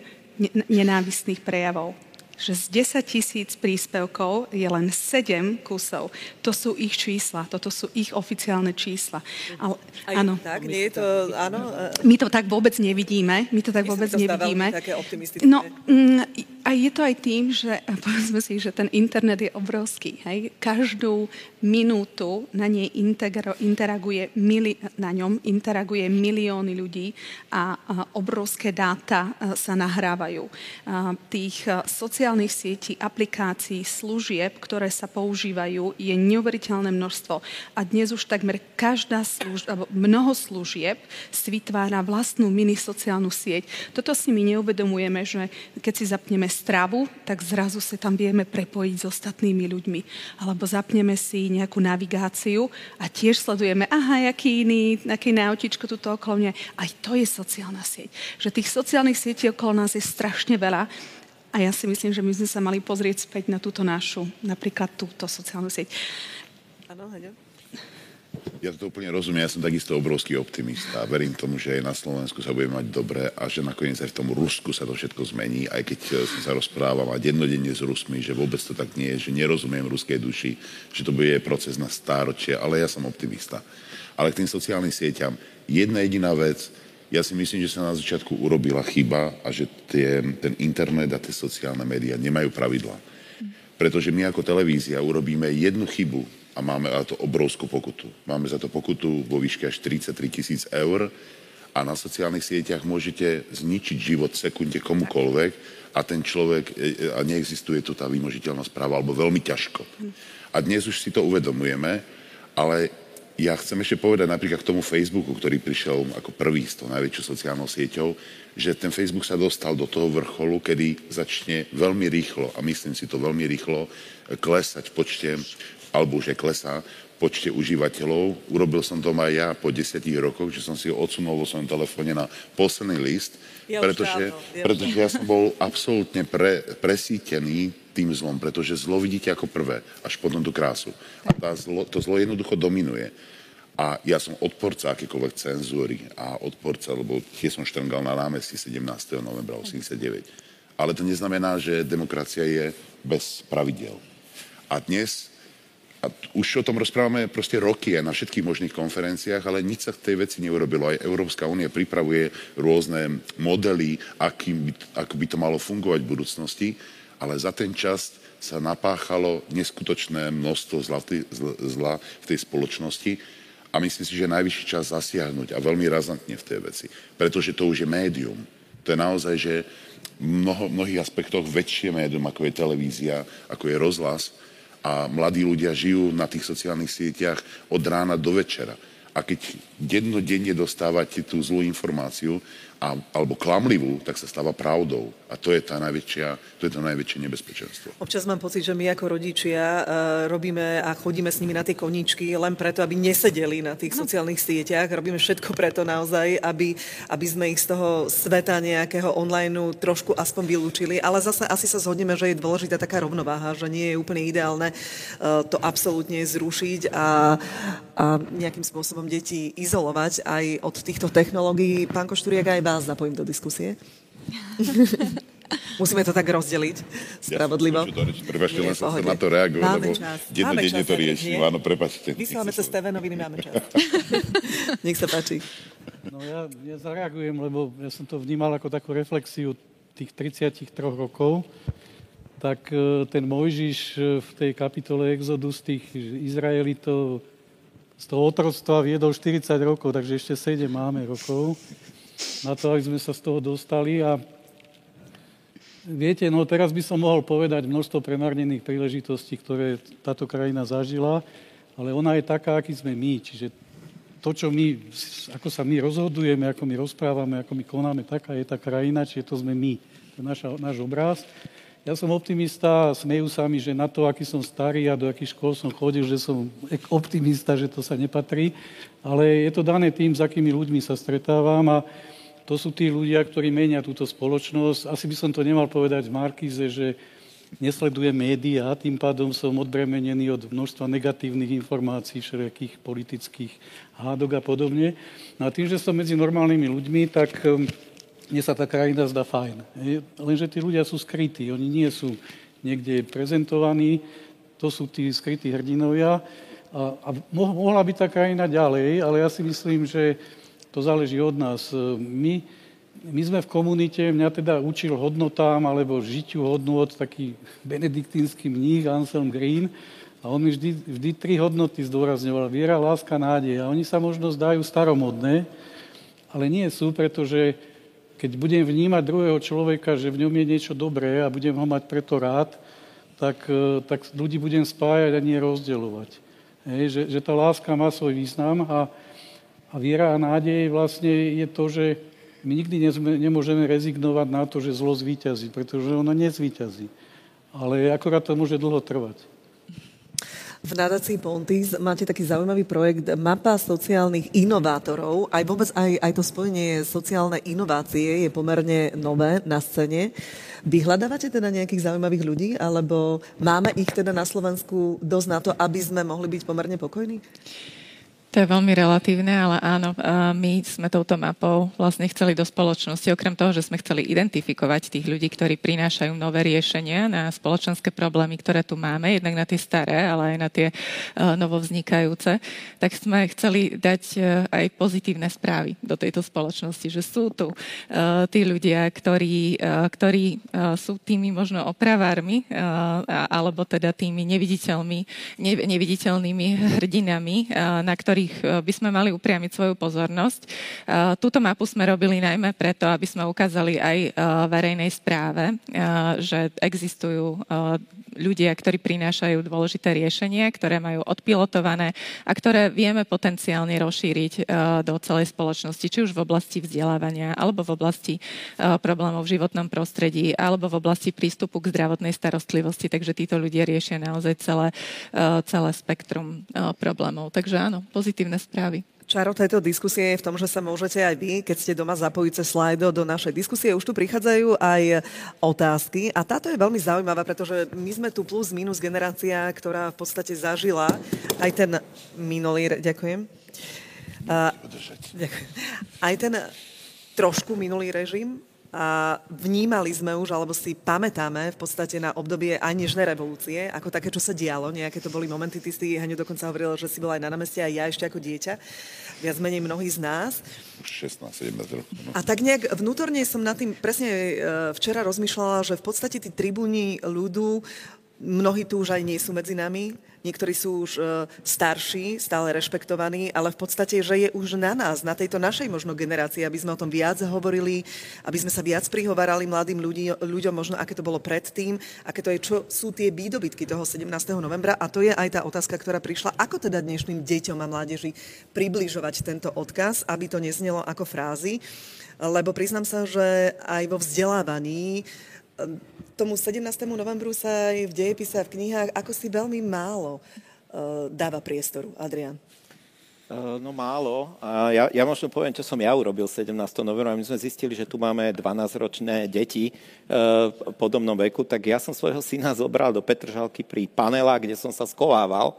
[SPEAKER 7] nenávistných prejavov že z 10 tisíc príspevkov je len 7 kusov. To sú ich čísla, toto sú ich oficiálne čísla.
[SPEAKER 1] Ale, áno. Tak, nie je to, áno?
[SPEAKER 7] My to tak vôbec nevidíme. My to tak vôbec to nevidíme.
[SPEAKER 1] Také optimistické.
[SPEAKER 7] No, mm, a je to aj tým, že povedzme si, že ten internet je obrovský. Hej? Každú minútu na, nej integro, interaguje mili, na ňom interaguje milióny ľudí a, a obrovské dáta sa nahrávajú. A tých sociálnych sociálnych sietí, aplikácií, služieb, ktoré sa používajú, je neuveriteľné množstvo. A dnes už takmer každá alebo mnoho služieb si vytvára vlastnú mini sociálnu sieť. Toto si my neuvedomujeme, že keď si zapneme stravu, tak zrazu sa tam vieme prepojiť s ostatnými ľuďmi. Alebo zapneme si nejakú navigáciu a tiež sledujeme, aha, aký iný, aký nautičko tuto okolo mňa. Aj to je sociálna sieť. Že tých sociálnych sietí okolo nás je strašne veľa a ja si myslím, že my sme sa mali pozrieť späť na túto našu, napríklad túto sociálnu sieť.
[SPEAKER 1] Áno,
[SPEAKER 3] Ja to úplne rozumiem, ja som takisto obrovský optimista verím tomu, že aj na Slovensku sa budeme mať dobre a že nakoniec aj v tom Rusku sa to všetko zmení, aj keď eh, som sa rozprávam a dennodenne s Rusmi, že vôbec to tak nie je, že nerozumiem ruskej duši, že to bude proces na stáročie, ale ja som optimista. Ale k tým sociálnym sieťam, jedna jediná vec, ja si myslím, že sa na začiatku urobila chyba a že tie, ten internet a tie sociálne médiá nemajú pravidla. Pretože my ako televízia urobíme jednu chybu a máme za to obrovskú pokutu. Máme za to pokutu vo výške až 33 tisíc eur a na sociálnych sieťach môžete zničiť život v sekunde komukoľvek a ten človek, e, e, a neexistuje tu tá vymožiteľnosť práva, alebo veľmi ťažko. A dnes už si to uvedomujeme, ale ja chcem ešte povedať napríklad k tomu Facebooku, ktorý prišiel ako prvý s tou najväčšou sociálnou sieťou, že ten Facebook sa dostal do toho vrcholu, kedy začne veľmi rýchlo, a myslím si to veľmi rýchlo, klesať v počte, alebo aj klesá, počte užívateľov. Urobil som to aj ja po desiatich rokoch, že som si ho odsunul vo svojom telefóne na posledný list, ja pretože, ja pretože ja som bol absolútne pre, presítený tým zlom, pretože zlo vidíte ako prvé, až potom tú krásu. A tá zlo, to zlo jednoducho dominuje. A ja som odporca akékoľvek cenzúry a odporca, lebo tiež som štrngal na námestí 17. novembra 89. Ale to neznamená, že demokracia je bez pravidel. A dnes, a už o tom rozprávame proste roky aj na všetkých možných konferenciách, ale nič sa v tej veci neurobilo. Aj Európska únia pripravuje rôzne modely, akým by, ako by to malo fungovať v budúcnosti ale za ten čas sa napáchalo neskutočné množstvo zla, zla v tej spoločnosti a myslím si, že je najvyšší čas zasiahnuť a veľmi razantne v tej veci, pretože to už je médium. To je naozaj, že v mnoho, mnohých aspektoch väčšie médium, ako je televízia, ako je rozhlas a mladí ľudia žijú na tých sociálnych sieťach od rána do večera. A keď dennodenne dostávate tú zlú informáciu, a, alebo klamlivú, tak sa stáva pravdou. A to je, tá najväčšia, to je to najväčšie nebezpečenstvo.
[SPEAKER 1] Občas mám pocit, že my ako rodičia uh, robíme a chodíme s nimi na tie koníčky len preto, aby nesedeli na tých no. sociálnych sieťach. Robíme všetko preto naozaj, aby, aby sme ich z toho sveta nejakého online trošku aspoň vylúčili. Ale zase asi sa zhodneme, že je dôležitá taká rovnováha, že nie je úplne ideálne uh, to absolútne zrušiť a, a nejakým spôsobom deti izolovať aj od týchto technológií. Pán Košturiak, aj vás zapojím do diskusie. Musíme to tak rozdeliť spravodlivo.
[SPEAKER 3] Ja prepačte, len som na to reagovať, lebo dennodenne to riešim. Áno, prepačte.
[SPEAKER 1] Vysielame cez TV noviny, máme čas. Nech sa páči.
[SPEAKER 8] No ja, ja zareagujem, lebo ja som to vnímal ako takú reflexiu tých 33 rokov. Tak e, ten Mojžiš e, v tej kapitole Exodus tých Izraelitov z toho otroctva viedol 40 rokov, takže ešte 7 máme rokov na to, aby sme sa z toho dostali. A viete, no teraz by som mohol povedať množstvo premárnených príležitostí, ktoré táto krajina zažila, ale ona je taká, aký sme my. Čiže to, čo my, ako sa my rozhodujeme, ako my rozprávame, ako my konáme, taká je tá krajina, čiže to sme my. To je naša, náš obraz. Ja som optimista, smejú sa mi, že na to, aký som starý a do akých škôl som chodil, že som optimista, že to sa nepatrí, ale je to dané tým, s akými ľuďmi sa stretávam a to sú tí ľudia, ktorí menia túto spoločnosť. Asi by som to nemal povedať v Markize, že nesledujem médiá, tým pádom som odbremenený od množstva negatívnych informácií, všelijakých politických hádok a podobne. No a tým, že som medzi normálnymi ľuďmi, tak mne sa tá krajina zdá fajn. Lenže tí ľudia sú skrytí, oni nie sú niekde prezentovaní, to sú tí skrytí hrdinovia. A, a mohla by tá krajina ďalej, ale ja si myslím, že to záleží od nás. My, my sme v komunite, mňa teda učil hodnotám alebo žitiu hodnot taký benediktínsky mních Anselm Green a on mi vždy, vždy tri hodnoty zdôrazňoval. Viera, láska, nádej. A oni sa možno zdajú staromodné, ale nie sú, pretože keď budem vnímať druhého človeka, že v ňom je niečo dobré a budem ho mať preto rád, tak, e, tak ľudí budem spájať a nie rozdeľovať. Hej, že, že tá láska má svoj význam a, a viera a nádej vlastne je to, že my nikdy nezme, nemôžeme rezignovať na to, že zlo zvíťazí, pretože ono nezvíťazí. Ale akorát to môže dlho trvať.
[SPEAKER 1] V nadácii Pontis máte taký zaujímavý projekt Mapa sociálnych inovátorov. Aj vôbec aj, aj to spojenie sociálne inovácie je pomerne nové na scéne. Vyhľadávate teda nejakých zaujímavých ľudí, alebo máme ich teda na Slovensku dosť na to, aby sme mohli byť pomerne pokojní?
[SPEAKER 4] To je veľmi relatívne, ale áno, my sme touto mapou vlastne chceli do spoločnosti, okrem toho, že sme chceli identifikovať tých ľudí, ktorí prinášajú nové riešenia na spoločenské problémy, ktoré tu máme, jednak na tie staré, ale aj na tie novovznikajúce, tak sme chceli dať aj pozitívne správy do tejto spoločnosti, že sú tu tí ľudia, ktorí, ktorí sú tými možno opravármi, alebo teda tými neviditeľmi, neviditeľnými hrdinami, na ktorých ktorých eh, by sme mali upriamiť svoju pozornosť. Eh, túto mapu sme robili najmä preto, aby sme ukázali aj eh, verejnej správe, že existujú ľudia, ktorí prinášajú dôležité riešenia, ktoré majú odpilotované a ktoré vieme potenciálne rozšíriť do celej spoločnosti, či už v oblasti vzdelávania, alebo v oblasti problémov v životnom prostredí, alebo v oblasti prístupu k zdravotnej starostlivosti. Takže títo ľudia riešia naozaj celé, celé spektrum problémov. Takže áno, pozitívne správy.
[SPEAKER 1] Čaro tejto diskusie je v tom, že sa môžete aj vy, keď ste doma zapojiť cez slajdo do našej diskusie. Už tu prichádzajú aj otázky a táto je veľmi zaujímavá, pretože my sme tu plus minus generácia, ktorá v podstate zažila aj ten minulý... Ďakujem. Uh. Aj ten trošku minulý režim, a vnímali sme už, alebo si pamätáme v podstate na obdobie aj nežnej revolúcie, ako také, čo sa dialo, nejaké to boli momenty, ty si Haňo dokonca hovoril, že si bola aj na námestí, aj ja ešte ako dieťa, viac menej mnohí z nás.
[SPEAKER 3] 16-17 rokov. No.
[SPEAKER 1] A tak nejak vnútorne som nad tým presne e, včera rozmýšľala, že v podstate tí tribúni ľudu, mnohí tu už aj nie sú medzi nami, niektorí sú už e, starší, stále rešpektovaní, ale v podstate, že je už na nás, na tejto našej možno generácii, aby sme o tom viac hovorili, aby sme sa viac prihovarali mladým ľudí, ľuďom, možno aké to bolo predtým, aké to je, čo sú tie výdobytky toho 17. novembra. A to je aj tá otázka, ktorá prišla, ako teda dnešným deťom a mládeži približovať tento odkaz, aby to neznelo ako frázy. Lebo priznám sa, že aj vo vzdelávaní tomu 17. novembru sa aj v dejepise a v knihách ako si veľmi málo uh, dáva priestoru. Adrian.
[SPEAKER 6] Uh, no málo. Ja, ja možno poviem, čo som ja urobil 17. novembra. My sme zistili, že tu máme 12-ročné deti uh, v podobnom veku, tak ja som svojho syna zobral do Petržalky pri panela, kde som sa skovával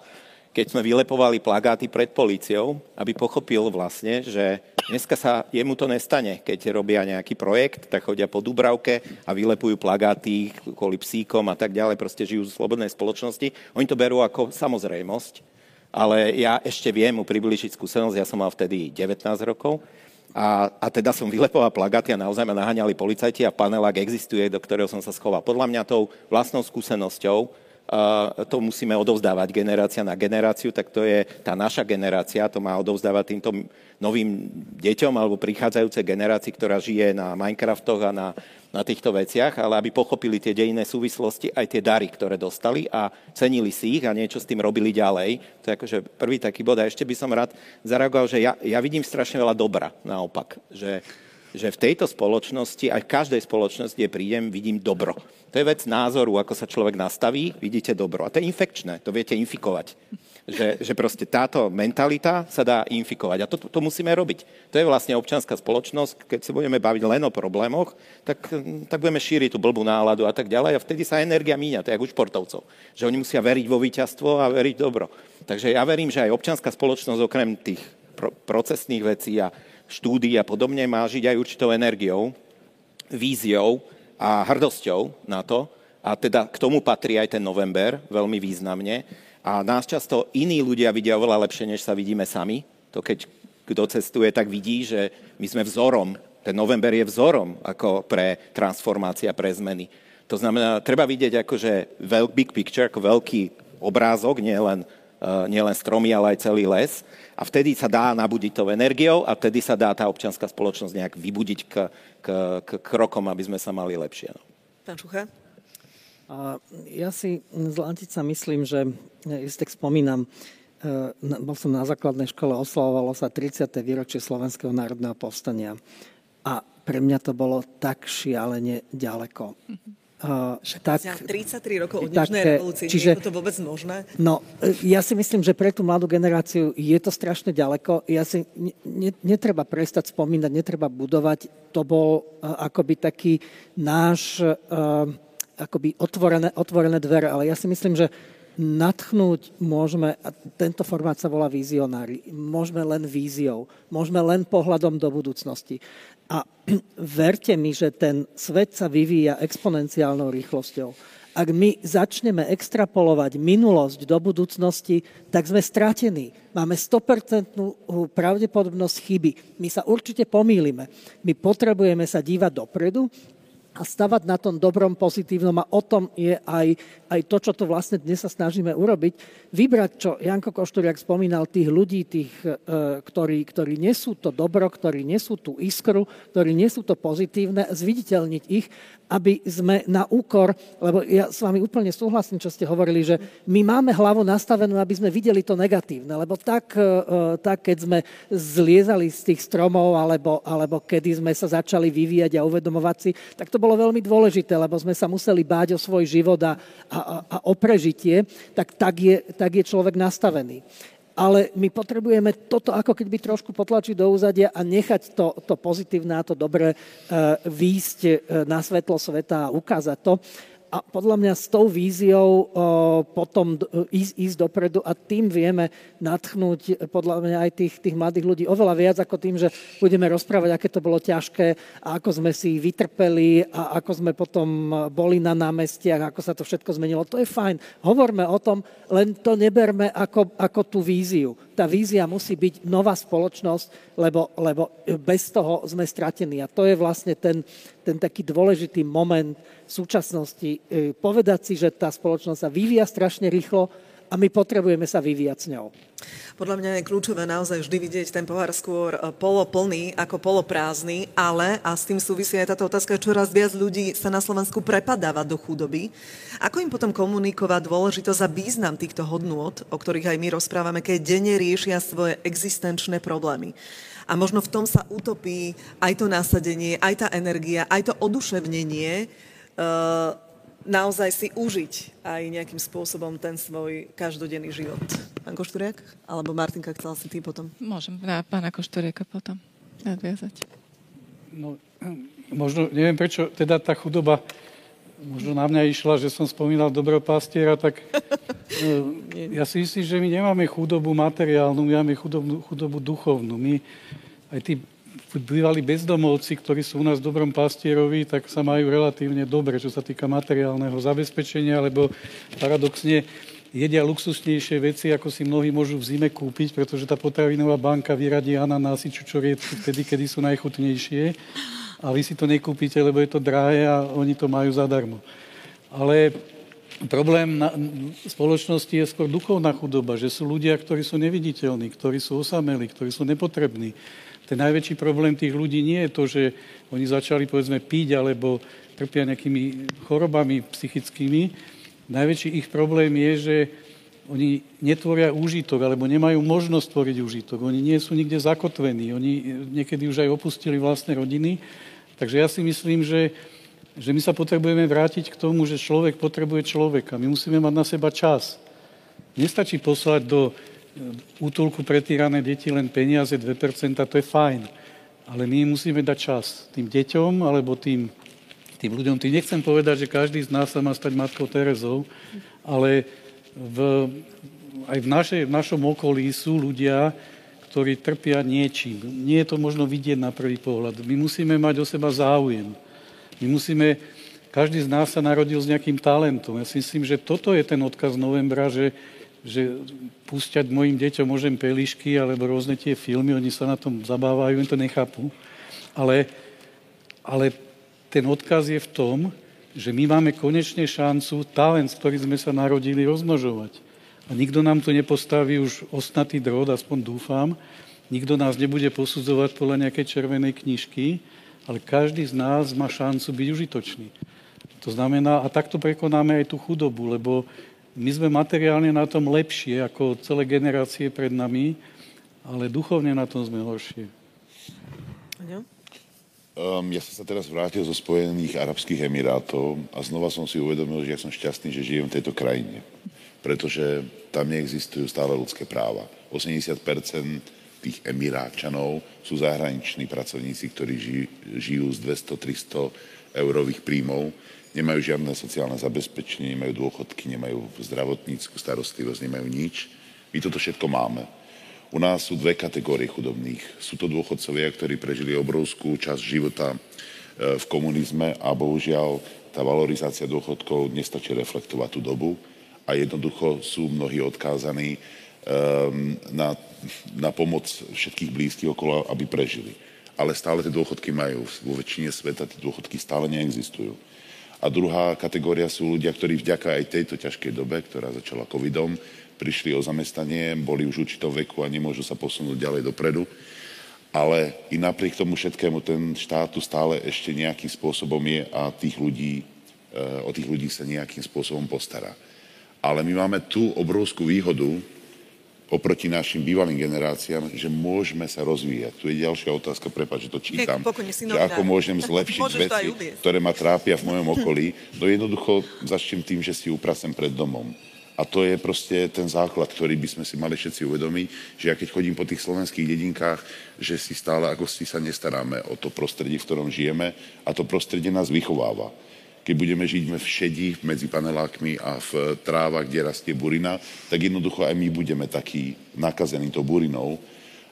[SPEAKER 6] keď sme vylepovali plagáty pred políciou, aby pochopil vlastne, že dneska sa jemu to nestane. Keď robia nejaký projekt, tak chodia po Dubravke a vylepujú plagáty kvôli psíkom a tak ďalej, proste žijú v slobodnej spoločnosti. Oni to berú ako samozrejmosť, ale ja ešte viem mu približiť skúsenosť, ja som mal vtedy 19 rokov, a, a teda som vylepoval plagáty a naozaj ma naháňali policajti a panelák existuje, do ktorého som sa schoval. Podľa mňa tou vlastnou skúsenosťou to musíme odovzdávať generácia na generáciu, tak to je tá naša generácia, to má odovzdávať týmto novým deťom alebo prichádzajúcej generácii, ktorá žije na Minecraftoch a na, na týchto veciach, ale aby pochopili tie dejinné súvislosti, aj tie dary, ktoré dostali a cenili si ich a niečo s tým robili ďalej. To je akože prvý taký bod. A ešte by som rád zareagoval, že ja, ja vidím strašne veľa dobra naopak. Že, že v tejto spoločnosti, aj v každej spoločnosti, kde prídem, vidím dobro. To je vec názoru, ako sa človek nastaví, vidíte dobro. A to je infekčné, to viete infikovať. Že, že proste táto mentalita sa dá infikovať. A to, to, to musíme robiť. To je vlastne občianská spoločnosť. Keď sa budeme baviť len o problémoch, tak, tak budeme šíriť tú blbú náladu a tak ďalej. A vtedy sa energia míňa, to je ako u športovcov. Že oni musia veriť vo víťazstvo a veriť dobro. Takže ja verím, že aj občianská spoločnosť okrem tých pro- procesných vecí a štúdií a podobne má žiť aj určitou energiou víziou a hrdosťou na to. A teda k tomu patrí aj ten november veľmi významne. A nás často iní ľudia vidia oveľa lepšie, než sa vidíme sami. To keď kto cestuje, tak vidí, že my sme vzorom. Ten november je vzorom ako pre transformácia, pre zmeny. To znamená, treba vidieť akože big picture, ako veľký obrázok, nie len, uh, nie len stromy, ale aj celý les. A vtedy sa dá nabudiť tou energiou a vtedy sa dá tá občianská spoločnosť nejak vybudiť k, k, k krokom, aby sme sa mali lepšie. No.
[SPEAKER 1] Pán Šucha?
[SPEAKER 5] A ja si z Lantica myslím, že ja si tak spomínam, e, bol som na základnej škole, oslavovalo sa 30. výročie Slovenského národného povstania. A pre mňa to bolo tak šialene ďaleko.
[SPEAKER 1] Uh, tak, 33 rokov od dnešnej revolúcie, čiže, nie je to vôbec možné?
[SPEAKER 5] No, e, ja si myslím, že pre tú mladú generáciu je to strašne ďaleko. Ja si ne, netreba prestať spomínať, netreba budovať. To bol uh, akoby taký náš uh, akoby otvorené, otvorené dvere, ale ja si myslím, že nadchnúť môžeme, a tento formát sa volá vizionári, môžeme len víziou, môžeme len pohľadom do budúcnosti. A verte mi, že ten svet sa vyvíja exponenciálnou rýchlosťou. Ak my začneme extrapolovať minulosť do budúcnosti, tak sme stratení. Máme 100% pravdepodobnosť chyby. My sa určite pomýlime. My potrebujeme sa dívať dopredu a stavať na tom dobrom, pozitívnom a o tom je aj, aj to, čo to vlastne dnes sa snažíme urobiť. Vybrať, čo Janko Košturiak spomínal, tých ľudí, tých, e, ktorí, ktorí nesú to dobro, ktorí nesú tú iskru, ktorí nesú to pozitívne, zviditeľniť ich aby sme na úkor, lebo ja s vami úplne súhlasím, čo ste hovorili, že my máme hlavu nastavenú, aby sme videli to negatívne, lebo tak, e, tak keď sme zliezali z tých stromov, alebo, alebo kedy sme sa začali vyvíjať a uvedomovať si, tak to bolo veľmi dôležité, lebo sme sa museli báť o svoj život a, a, a o prežitie, tak, tak, je, tak je človek nastavený. Ale my potrebujeme toto ako keby trošku potlačiť do úzadia a nechať to, to pozitívne a to dobré uh, výjsť uh, na svetlo sveta a ukázať to a podľa mňa s tou víziou potom ísť, ísť dopredu a tým vieme natchnúť podľa mňa aj tých, tých mladých ľudí oveľa viac ako tým, že budeme rozprávať, aké to bolo ťažké a ako sme si vytrpeli a ako sme potom boli na námestiach, ako sa to všetko zmenilo. To je fajn. Hovorme o tom, len to neberme ako, ako tú víziu. Tá vízia musí byť nová spoločnosť, lebo, lebo bez toho sme stratení. A to je vlastne ten, ten taký dôležitý moment v súčasnosti. E, povedať si, že tá spoločnosť sa vyvíja strašne rýchlo a my potrebujeme sa vyvíjať s ňou.
[SPEAKER 1] Podľa mňa je kľúčové naozaj vždy vidieť ten pohár skôr e, poloplný ako poloprázdny, ale, a s tým súvisí aj táto otázka, čoraz viac ľudí sa na Slovensku prepadáva do chudoby. Ako im potom komunikovať dôležitosť a význam týchto hodnôt, o ktorých aj my rozprávame, keď denne riešia svoje existenčné problémy? A možno v tom sa utopí aj to nasadenie, aj tá energia, aj to oduševnenie, uh, naozaj si užiť aj nejakým spôsobom ten svoj každodenný život. Pán Košturiak? Alebo Martinka, chcela si ty potom?
[SPEAKER 4] Môžem na pána Košturiaka potom nadviazať.
[SPEAKER 8] No, možno, neviem prečo, teda tá chudoba možno na mňa išla, že som spomínal dobropastiera, tak e, ja si myslím, že my nemáme chudobu materiálnu, my máme chudobu, chudobu duchovnú. My, aj tí bývali bezdomovci, ktorí sú u nás v dobrom pastierovi, tak sa majú relatívne dobre, čo sa týka materiálneho zabezpečenia, lebo paradoxne jedia luxusnejšie veci, ako si mnohí môžu v zime kúpiť, pretože tá potravinová banka vyradí ananásy, čučoriedky vtedy, kedy sú najchutnejšie a vy si to nekúpite, lebo je to drahé a oni to majú zadarmo. Ale problém na, spoločnosti je skôr duchovná chudoba, že sú ľudia, ktorí sú neviditeľní, ktorí sú osamelí, ktorí sú nepotrební. Ten najväčší problém tých ľudí nie je to, že oni začali, povedzme, piť alebo trpia nejakými chorobami psychickými. Najväčší ich problém je, že oni netvoria úžitok, alebo nemajú možnosť tvoriť úžitok. Oni nie sú nikde zakotvení. Oni niekedy už aj opustili vlastné rodiny Takže ja si myslím, že, že my sa potrebujeme vrátiť k tomu, že človek potrebuje človeka. My musíme mať na seba čas. Nestačí poslať do e, útulku pretýrané deti len peniaze 2%, to je fajn. Ale my musíme dať čas tým deťom alebo tým, tým ľuďom. Tým nechcem povedať, že každý z nás sa má stať matkou Terezou, ale v, aj v, našej, v našom okolí sú ľudia, ktorí trpia niečím. Nie je to možno vidieť na prvý pohľad. My musíme mať o seba záujem. My musíme, každý z nás sa narodil s nejakým talentom. Ja si myslím, že toto je ten odkaz novembra, že, že púšťať mojim deťom môžem pelišky alebo rôzne tie filmy, oni sa na tom zabávajú, oni to nechápu. Ale, ale ten odkaz je v tom, že my máme konečne šancu talent, s ktorým sme sa narodili, rozmnožovať. A nikto nám tu nepostaví už ostnatý drôt, aspoň dúfam. Nikto nás nebude posudzovať podľa nejakej červenej knižky, ale každý z nás má šancu byť užitočný. To znamená, a takto prekonáme aj tú chudobu, lebo my sme materiálne na tom lepšie ako celé generácie pred nami, ale duchovne na tom sme horšie.
[SPEAKER 3] Um, ja som sa teraz vrátil zo Spojených Arabských Emirátov a znova som si uvedomil, že ja som šťastný, že žijem v tejto krajine. Pretože tam neexistujú stále ľudské práva. 80% tých emiráčanov sú zahraniční pracovníci, ktorí žijú z 200-300 eurových príjmov nemajú žiadne sociálne zabezpečenie, nemajú dôchodky, nemajú zdravotníckú starostlivosť, nemajú nič. My toto všetko máme. U nás sú dve kategórie chudobných. Sú to dôchodcovia, ktorí prežili obrovskú časť života e, v komunizme a bohužiaľ tá valorizácia dôchodkov nestačí reflektovať tú dobu a jednoducho sú mnohí odkázaní um, na, na pomoc všetkých blízkych okolo, aby prežili. Ale stále tie dôchodky majú. Vo väčšine sveta tie dôchodky stále neexistujú. A druhá kategória sú ľudia, ktorí vďaka aj tejto ťažkej dobe, ktorá začala covidom, prišli o zamestnanie, boli už v určitom veku a nemôžu sa posunúť ďalej dopredu. Ale i napriek tomu všetkému ten štát tu stále ešte nejakým spôsobom je a tých ľudí, eh, o tých ľudí sa nejakým spôsobom postará. Ale my máme tú obrovskú výhodu, oproti našim bývalým generáciám, že môžeme sa rozvíjať. Tu je ďalšia otázka, prepáč, že to čítam, že ako môžem zlepšiť veci, ktoré ma trápia v mojom okolí. No jednoducho začnem tým, že si uprasem pred domom. A to je proste ten základ, ktorý by sme si mali všetci uvedomiť, že ja keď chodím po tých slovenských dedinkách, že si stále ako si sa nestaráme o to prostredie, v ktorom žijeme a to prostredie nás vychováva keď budeme žiť v šedi medzi panelákmi a v trávach, kde rastie burina, tak jednoducho aj my budeme takí nakazení tou burinou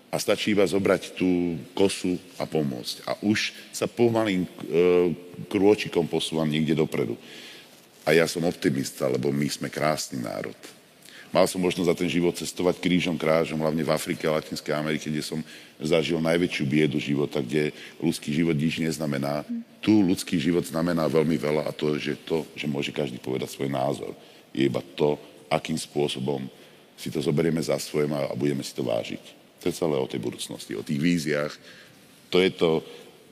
[SPEAKER 3] a stačí iba zobrať tú kosu a pomôcť. A už sa pomalým e, krôčikom posúvam niekde dopredu. A ja som optimista, lebo my sme krásny národ. Mal som možnosť za ten život cestovať krížom krážom, hlavne v Afrike a Latinskej Amerike, kde som zažil najväčšiu biedu života, kde ľudský život nič neznamená. Tu ľudský život znamená veľmi veľa a to, že to, že môže každý povedať svoj názor, je iba to, akým spôsobom si to zoberieme za svoje a budeme si to vážiť. To je celé o tej budúcnosti, o tých víziách. To je to,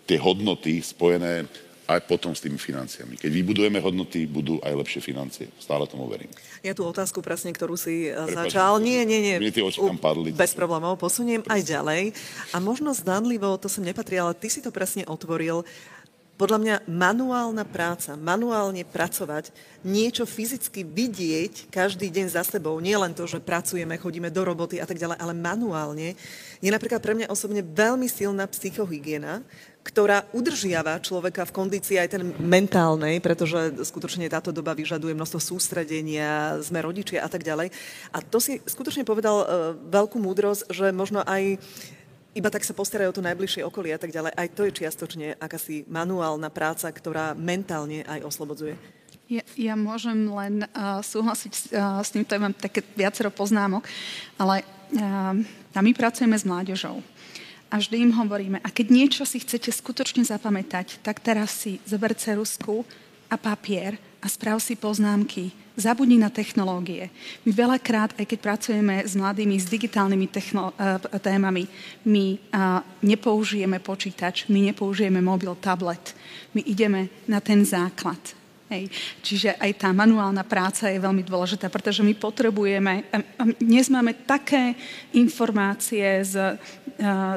[SPEAKER 3] tie hodnoty spojené aj potom s tými financiami. Keď vybudujeme hodnoty, budú aj lepšie financie. Stále tomu verím.
[SPEAKER 1] Ja tú otázku presne, ktorú si eh, Prepač, začal. Nie, nie, nie.
[SPEAKER 3] tie oči tam padli.
[SPEAKER 1] Bez problémov. Posuniem aj ďalej. A možno zdanlivo, to sem nepatrí, ale ty si to presne otvoril. Podľa mňa manuálna práca, manuálne pracovať, niečo fyzicky vidieť každý deň za sebou, nie len to, že pracujeme, chodíme do roboty a tak ďalej, ale manuálne, je napríklad pre mňa osobne veľmi silná psychohygiena, ktorá udržiava človeka v kondícii aj ten mentálnej, pretože skutočne táto doba vyžaduje množstvo sústredenia, sme rodičia a tak ďalej. A to si skutočne povedal uh, veľkú múdrosť, že možno aj iba tak sa postarajú o to najbližšie okolie a tak ďalej. Aj to je čiastočne akási manuálna práca, ktorá mentálne aj oslobodzuje.
[SPEAKER 7] Ja, ja môžem len uh, súhlasiť uh, s týmto, mám také viacero poznámok, ale uh, my pracujeme s mládežou a vždy im hovoríme, a keď niečo si chcete skutočne zapamätať, tak teraz si zober cerusku a papier a sprav si poznámky. Zabudni na technológie. My veľakrát, aj keď pracujeme s mladými, s digitálnymi techno- uh, témami, my uh, nepoužijeme počítač, my nepoužijeme mobil, tablet. My ideme na ten základ Hej. Čiže aj tá manuálna práca je veľmi dôležitá, pretože my potrebujeme, dnes máme také informácie z,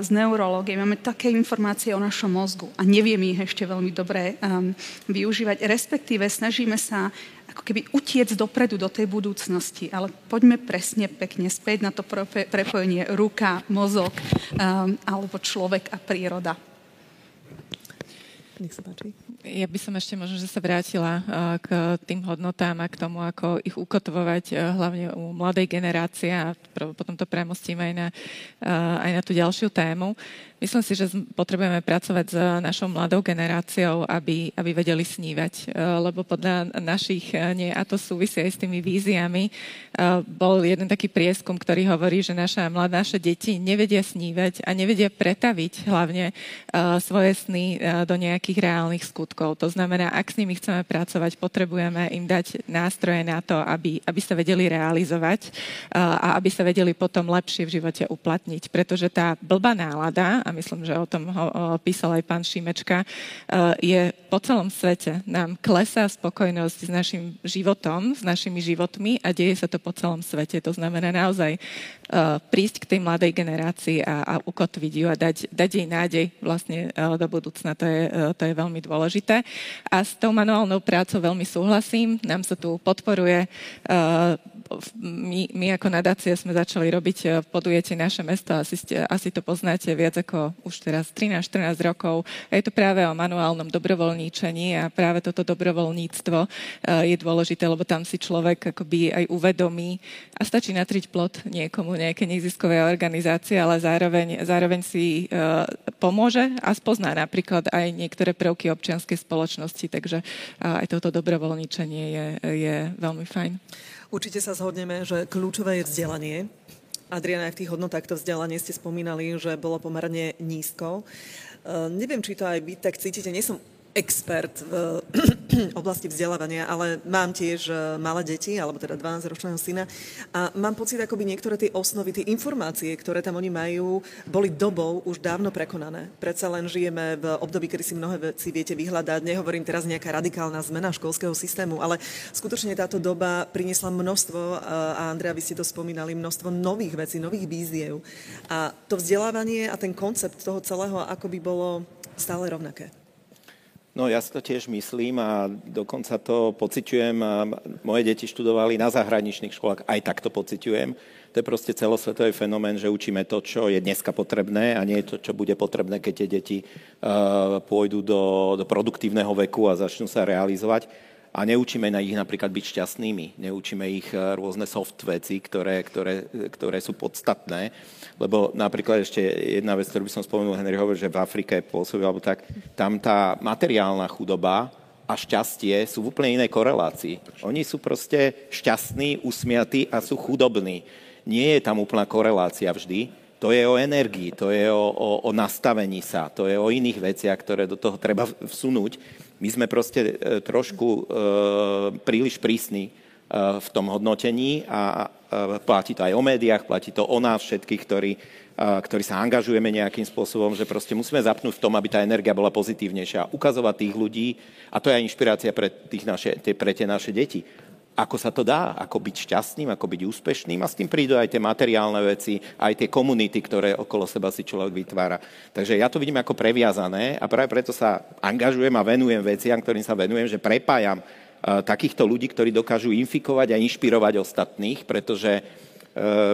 [SPEAKER 7] z neurológie, máme také informácie o našom mozgu a nevieme ich ešte veľmi dobre um, využívať, respektíve snažíme sa ako keby utiec dopredu do tej budúcnosti, ale poďme presne pekne späť na to prepojenie ruka, mozog um, alebo človek a príroda.
[SPEAKER 1] Nech sa páči.
[SPEAKER 4] Ja by som ešte možno, že sa vrátila k tým hodnotám a k tomu, ako ich ukotvovať hlavne u mladej generácie a potom to premostím aj na, aj na tú ďalšiu tému. Myslím si, že potrebujeme pracovať s našou mladou generáciou, aby, aby vedeli snívať, e, lebo podľa našich, e, nie, a to súvisí aj s tými víziami, e, bol jeden taký prieskum, ktorý hovorí, že naša mladá, naše deti nevedia snívať a nevedia pretaviť hlavne svoje sny do nejakých reálnych skutkov. To znamená, ak s nimi chceme pracovať, potrebujeme im dať nástroje na to, aby, aby sa vedeli realizovať a aby sa vedeli potom lepšie v živote uplatniť. Pretože tá blbá nálada, a myslím, že o tom ho, písal aj pán Šimečka, e, je po celom svete. Nám klesá spokojnosť s našim životom, s našimi životmi a deje sa to po celom svete. To znamená naozaj uh, prísť k tej mladej generácii a, a ukotviť ju a dať, dať jej nádej vlastne uh, do budúcna. To je, to je veľmi dôležité. A s tou manuálnou prácou veľmi súhlasím. Nám sa tu podporuje my, my ako nadácia sme začali robiť v podujete naše mesto, asi, ste, asi to poznáte viac ako už teraz 13-14 rokov. Je to práve o manuálnom dobrovoľníčení a práve toto dobrovoľníctvo je dôležité, lebo tam si človek akoby aj uvedomí a stačí natriť plot niekomu, nejaké neziskovej organizácie, ale zároveň, zároveň si uh, pomôže a spozná napríklad aj niektoré prvky občianskej spoločnosti, takže aj toto dobrovoľníčenie je, je veľmi fajn.
[SPEAKER 1] Určite sa zhodneme, že kľúčové je vzdelanie. Adriana, aj v tých hodnotách to vzdelanie ste spomínali, že bolo pomerne nízko. Uh, neviem, či to aj vy tak cítite. Nie som expert v oblasti vzdelávania, ale mám tiež e, malé deti, alebo teda 12-ročného syna a mám pocit, akoby niektoré tie osnovy, tie informácie, ktoré tam oni majú, boli dobou už dávno prekonané. Predsa len žijeme v období, kedy si mnohé veci viete vyhľadať. Nehovorím teraz nejaká radikálna zmena školského systému, ale skutočne táto doba priniesla množstvo, e, a Andrea, vy ste to spomínali, množstvo nových vecí, nových víziev. A to vzdelávanie a ten koncept toho celého akoby bolo stále rovnaké.
[SPEAKER 6] No ja si to tiež myslím a dokonca to pociťujem. Moje deti študovali na zahraničných školách, aj tak to pociťujem. To je proste celosvetový fenomén, že učíme to, čo je dneska potrebné a nie to, čo bude potrebné, keď tie deti uh, pôjdu do, do produktívneho veku a začnú sa realizovať a neučíme na ich napríklad byť šťastnými, neučíme ich e, rôzne soft veci, ktoré, ktoré, ktoré sú podstatné, lebo napríklad ešte jedna vec, ktorú by som spomenul, Henry hovorí, že v Afrike pôsobí, alebo tak, tam tá materiálna chudoba a šťastie sú v úplne inej korelácii. Oni sú proste šťastní, usmiatí a sú chudobní. Nie je tam úplná korelácia vždy, to je o energii, to je o, o, o nastavení sa, to je o iných veciach, ktoré do toho treba vsunúť. My sme proste e, trošku e, príliš prísni e, v tom hodnotení a platí to aj o médiách, platí to o nás všetkých, ktorí, ktorí sa angažujeme nejakým spôsobom, že proste musíme zapnúť v tom, aby tá energia bola pozitívnejšia. Ukazovať tých ľudí, a to je aj inšpirácia pre, tých naše, pre tie naše deti ako sa to dá, ako byť šťastným, ako byť úspešným a s tým prídu aj tie materiálne veci, aj tie komunity, ktoré okolo seba si človek vytvára. Takže ja to vidím ako previazané a práve preto sa angažujem a venujem veciam, ktorým sa venujem, že prepájam uh, takýchto ľudí, ktorí dokážu infikovať a inšpirovať ostatných, pretože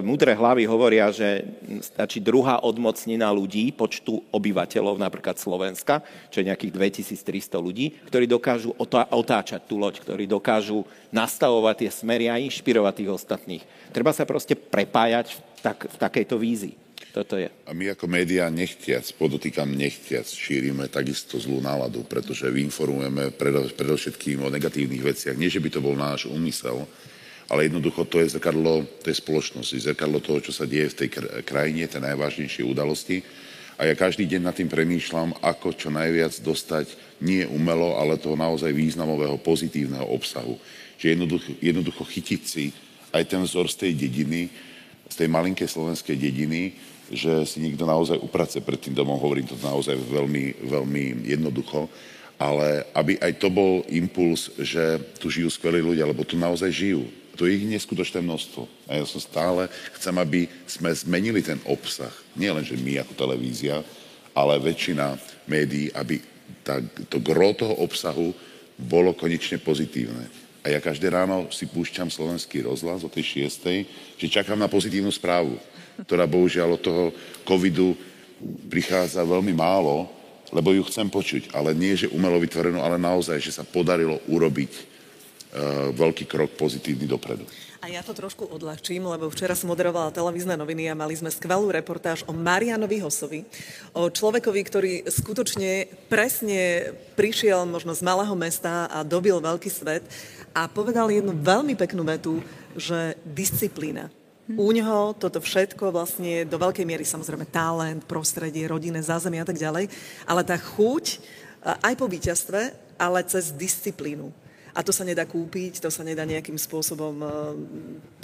[SPEAKER 6] múdre hlavy hovoria, že stačí druhá odmocnina ľudí, počtu obyvateľov napríklad Slovenska, čo je nejakých 2300 ľudí, ktorí dokážu otáčať tú loď, ktorí dokážu nastavovať tie smery a inšpirovať tých ostatných. Treba sa proste prepájať v, tak, v takejto vízii. Toto je.
[SPEAKER 3] A my ako médiá nechtiac, podotýkam nechtiac, šírime takisto zlú náladu, pretože vyinformujeme predovšetkým o negatívnych veciach. Nie, že by to bol náš úmysel, ale jednoducho to je zrkadlo tej spoločnosti, zrkadlo toho, čo sa deje v tej krajine, tie najvážnejšie udalosti. A ja každý deň nad tým premýšľam, ako čo najviac dostať nie umelo, ale toho naozaj významového pozitívneho obsahu. Čiže jednoducho, jednoducho chytiť si aj ten vzor z tej dediny, z tej malinkej slovenskej dediny, že si niekto naozaj uprace pred tým domom, hovorím to naozaj veľmi, veľmi jednoducho, ale aby aj to bol impuls, že tu žijú skvelí ľudia, lebo tu naozaj žijú to je ich neskutočné množstvo. A ja som stále, chcem, aby sme zmenili ten obsah. Nie len, že my ako televízia, ale väčšina médií, aby tá, to gro toho obsahu bolo konečne pozitívne. A ja každé ráno si púšťam slovenský rozhlas o tej šiestej, že čakám na pozitívnu správu, ktorá bohužiaľ od toho covidu prichádza veľmi málo, lebo ju chcem počuť. Ale nie, že umelo vytvorenú, ale naozaj, že sa podarilo urobiť veľký krok pozitívny dopredu.
[SPEAKER 1] A ja to trošku odľahčím, lebo včera som moderovala televízne noviny a mali sme skvelú reportáž o Marianovi Hosovi, o človekovi, ktorý skutočne presne prišiel možno z malého mesta a dobil veľký svet a povedal jednu veľmi peknú vetu, že disciplína. U neho toto všetko vlastne do veľkej miery samozrejme talent, prostredie, rodinné zázemie a tak ďalej, ale tá chuť aj po víťazstve, ale cez disciplínu a to sa nedá kúpiť, to sa nedá nejakým spôsobom eh,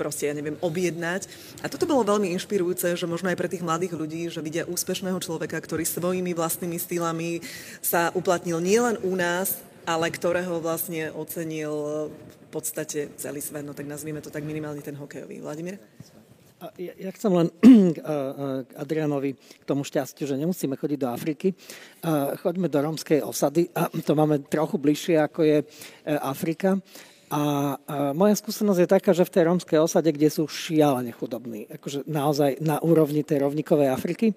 [SPEAKER 1] proste, ja neviem, objednať. A toto bolo veľmi inšpirujúce, že možno aj pre tých mladých ľudí, že vidia úspešného človeka, ktorý svojimi vlastnými stylami sa uplatnil nielen u nás, ale ktorého vlastne ocenil v podstate celý svet, no tak nazvime to tak minimálne ten hokejový. Vladimír?
[SPEAKER 5] Ja, ja chcem len k Adrianovi, k tomu šťastiu, že nemusíme chodiť do Afriky. Choďme do rómskej osady to máme trochu bližšie, ako je Afrika. A, moja skúsenosť je taká, že v tej rómskej osade, kde sú šialene chudobní, akože naozaj na úrovni tej rovníkovej Afriky,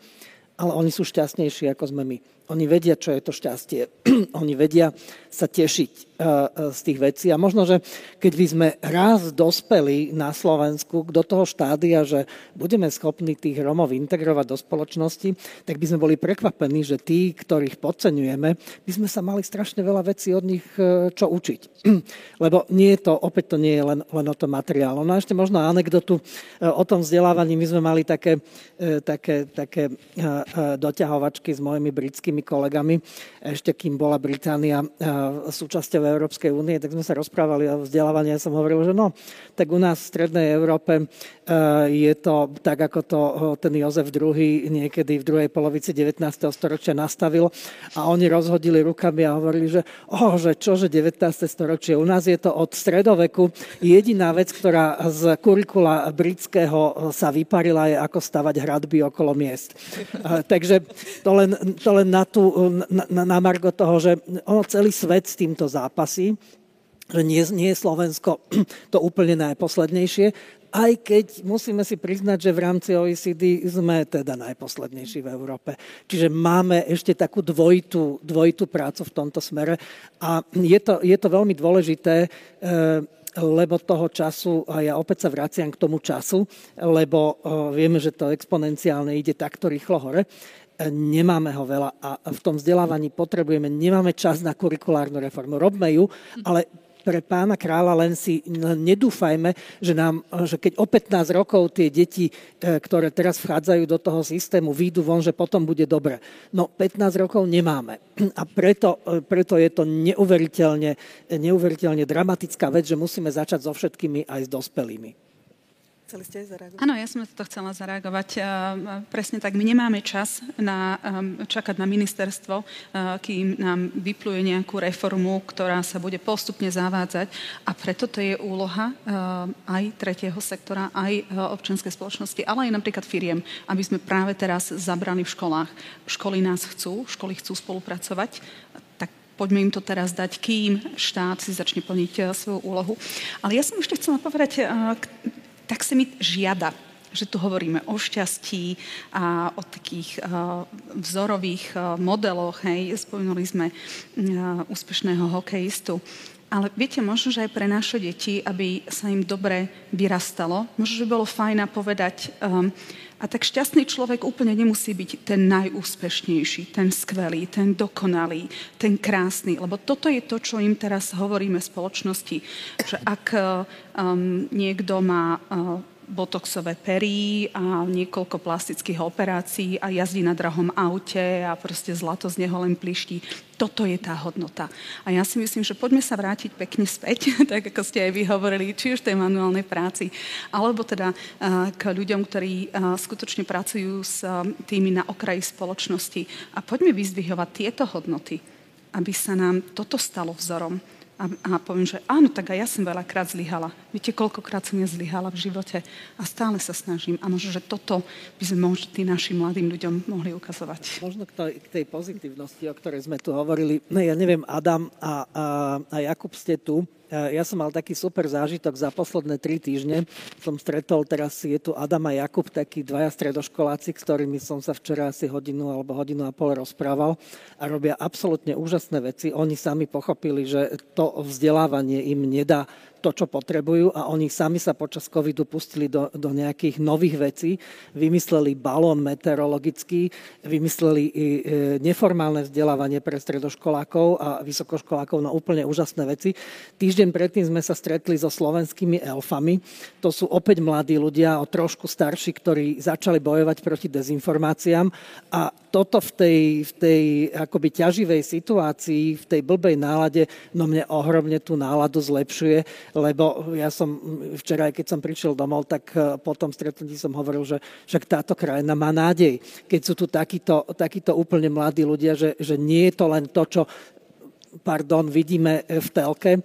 [SPEAKER 5] ale oni sú šťastnejší, ako sme my. Oni vedia, čo je to šťastie. Oni vedia sa tešiť e, e, z tých vecí. A možno, že keď by sme raz dospeli na Slovensku do toho štádia, že budeme schopní tých Romov integrovať do spoločnosti, tak by sme boli prekvapení, že tí, ktorých podceňujeme, by sme sa mali strašne veľa vecí od nich e, čo učiť. Lebo nie je to, opäť to nie je len, len o tom materiálu. No a ešte možno anekdotu o tom vzdelávaní. My sme mali také, také, také doťahovačky s mojimi britskými mojimi kolegami, ešte kým bola Británia eh, súčasťou Európskej únie, tak sme sa rozprávali o vzdelávaní. Ja som hovoril, že no, tak u nás v Strednej Európe eh, je to tak, ako to eh, ten Jozef II niekedy v druhej polovici 19. storočia nastavil a oni rozhodili rukami a hovorili, že oh, že čože 19. storočie, u nás je to od stredoveku jediná vec, ktorá z kurikula britského sa vyparila je ako stavať hradby okolo miest. Takže to len, to len na tú, na, na Margo toho, že ono celý svet s týmto zápasí, že nie, nie je Slovensko to úplne najposlednejšie, aj keď musíme si priznať, že v rámci OECD sme teda najposlednejší v Európe. Čiže máme ešte takú dvojitú, dvojitú prácu v tomto smere a je to, je to veľmi dôležité, e, lebo toho času, a ja opäť sa vraciam k tomu času, lebo vieme, že to exponenciálne ide takto rýchlo hore, nemáme ho veľa a v tom vzdelávaní potrebujeme, nemáme čas na kurikulárnu reformu. Robme ju, ale pre pána kráľa len si nedúfajme, že, nám, že keď o 15 rokov tie deti, e, ktoré teraz vchádzajú do toho systému, výjdu von, že potom bude dobre. No 15 rokov nemáme. A preto, e, preto je to neuveriteľne, neuveriteľne dramatická vec, že musíme začať so všetkými aj s dospelými.
[SPEAKER 7] Chceli ste zareagovať? Áno, ja som to chcela zareagovať. Presne tak, my nemáme čas na, čakať na ministerstvo, kým nám vypluje nejakú reformu, ktorá sa bude postupne zavádzať. A preto to je úloha aj tretieho sektora, aj občianskej spoločnosti, ale aj napríklad firiem, aby sme práve teraz zabrali v školách. Školy nás chcú, školy chcú spolupracovať, poďme im to teraz dať, kým štát si začne plniť svoju úlohu. Ale ja som ešte chcela povedať tak sa mi žiada že tu hovoríme o šťastí a o takých uh, vzorových uh, modeloch. Hej. Spomenuli sme uh, úspešného hokejistu. Ale viete, možno, že aj pre naše deti, aby sa im dobre vyrastalo, možno, že bolo fajn povedať, um, a tak šťastný človek úplne nemusí byť ten najúspešnejší, ten skvelý, ten dokonalý, ten krásny. Lebo toto je to, čo im teraz hovoríme v spoločnosti. Že ak um, niekto má uh, botoxové pery a niekoľko plastických operácií a jazdí na drahom aute a proste zlato z neho len pliští. Toto je tá hodnota. A ja si myslím, že poďme sa vrátiť pekne späť, tak ako ste aj vy hovorili, či už tej manuálnej práci, alebo teda k ľuďom, ktorí skutočne pracujú s tými na okraji spoločnosti. A poďme vyzdvihovať tieto hodnoty, aby sa nám toto stalo vzorom a, a poviem, že áno, tak aj ja som veľakrát zlyhala. Viete, koľkokrát som nezlyhala v živote a stále sa snažím. A možno, že toto by sme možno našim mladým ľuďom mohli ukazovať.
[SPEAKER 5] Možno k tej, k tej pozitívnosti, o ktorej sme tu hovorili. Ne, ja neviem, Adam a, a, a Jakub ste tu. Ja som mal taký super zážitok za posledné tri týždne. Som stretol, teraz je tu Adam a Jakub, takí dvaja stredoškoláci, s ktorými som sa včera asi hodinu alebo hodinu a pol rozprával a robia absolútne úžasné veci. Oni sami pochopili, že to vzdelávanie im nedá to, čo potrebujú a oni sami sa počas covidu pustili do, do nejakých nových vecí. Vymysleli balón meteorologický, vymysleli i e, neformálne vzdelávanie pre stredoškolákov a vysokoškolákov na úplne úžasné veci. Týždeň predtým sme sa stretli so slovenskými elfami. To sú opäť mladí ľudia, o trošku starší, ktorí začali bojovať proti dezinformáciám a toto v tej, v tej akoby ťaživej situácii, v tej blbej nálade, no mne ohromne tú náladu zlepšuje, lebo ja som včera, keď som prišiel domov, tak e, po tom stretnutí som hovoril, že však táto krajina má nádej. Keď sú tu takíto, takíto úplne mladí ľudia, že, že nie je to len to, čo pardon, vidíme v telke e,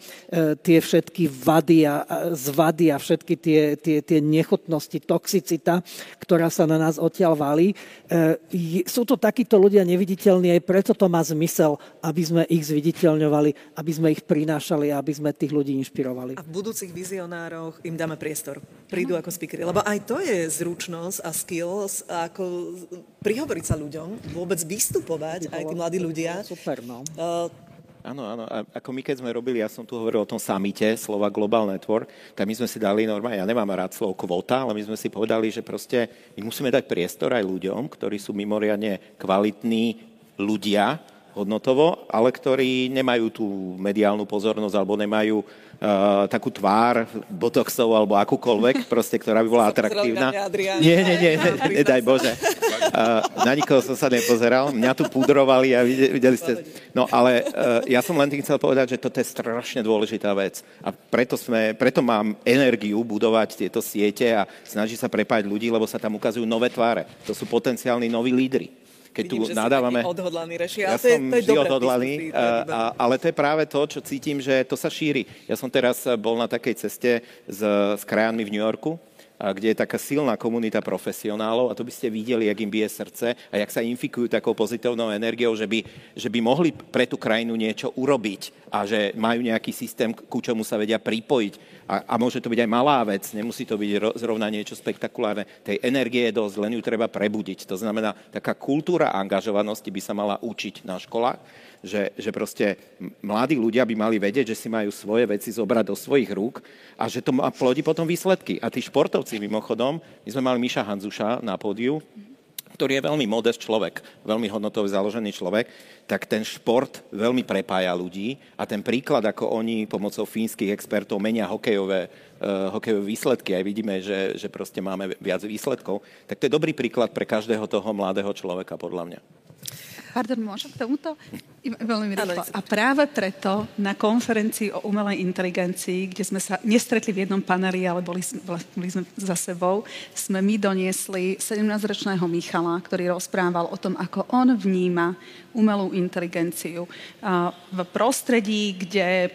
[SPEAKER 5] tie všetky vady a zvady a všetky tie, tie, tie nechutnosti, toxicita, ktorá sa na nás odtiaľ valí. E, sú to takíto ľudia neviditeľní, aj preto to má zmysel, aby sme ich zviditeľňovali, aby sme ich prinášali a aby sme tých ľudí inšpirovali.
[SPEAKER 1] A v budúcich vizionároch im dáme priestor. Prídu ako speakery. Lebo aj to je zručnosť a skills, ako prihovoriť sa ľuďom, vôbec vystupovať, aj tí mladí ľudia.
[SPEAKER 5] Super, no.
[SPEAKER 6] Uh, Áno, áno. A ako my keď sme robili, ja som tu hovoril o tom samite, slova Global Network, tak my sme si dali normálne, ja nemám rád slovo kvota, ale my sme si povedali, že proste my musíme dať priestor aj ľuďom, ktorí sú mimoriadne kvalitní ľudia, hodnotovo, ale ktorí nemajú tú mediálnu pozornosť alebo nemajú uh, takú tvár botoxov alebo akúkoľvek, proste, ktorá by bola atraktívna. Nie, nie, nie, nedaj Bože. Uh, na nikoho som sa nepozeral, mňa tu pudrovali a videli ste... No ale uh, ja som len tým chcel povedať, že toto je strašne dôležitá vec a preto, sme, preto mám energiu budovať tieto siete a snaží sa prepájať ľudí, lebo sa tam ukazujú nové tváre. To sú potenciálni noví lídry keď
[SPEAKER 1] Vidím, tu nadávame... odhodlaný, Reši, ja
[SPEAKER 6] to je, to je vždy odhodlaný, a, a, ale to je práve to, čo cítim, že to sa šíri. Ja som teraz bol na takej ceste s, s krajami v New Yorku, kde je taká silná komunita profesionálov a to by ste videli, jak im bije srdce a jak sa infikujú takou pozitívnou energiou, že by, že by mohli pre tú krajinu niečo urobiť a že majú nejaký systém, ku čomu sa vedia pripojiť. A, a môže to byť aj malá vec, nemusí to byť ro, zrovna niečo spektakulárne. Tej energie je dosť, len ju treba prebudiť. To znamená, taká kultúra angažovanosti by sa mala učiť na školách že, že proste mladí ľudia by mali vedieť, že si majú svoje veci zobrať do svojich rúk a že to plodí potom výsledky. A tí športovci mimochodom, my sme mali Miša Hanzuša na pódiu, ktorý je veľmi modest človek, veľmi hodnotovo založený človek, tak ten šport veľmi prepája ľudí a ten príklad, ako oni pomocou fínskych expertov menia hokejové, uh, hokejové výsledky, aj vidíme, že, že proste máme viac výsledkov, tak to je dobrý príklad pre každého toho mladého človeka, podľa mňa.
[SPEAKER 7] Pardon, môžem k tomuto? Veľmi rýchlo. A práve preto na konferencii o umelej inteligencii, kde sme sa nestretli v jednom paneli, ale boli, boli sme za sebou, sme my doniesli 17-ročného Michala, ktorý rozprával o tom, ako on vníma umelú inteligenciu. V prostredí, kde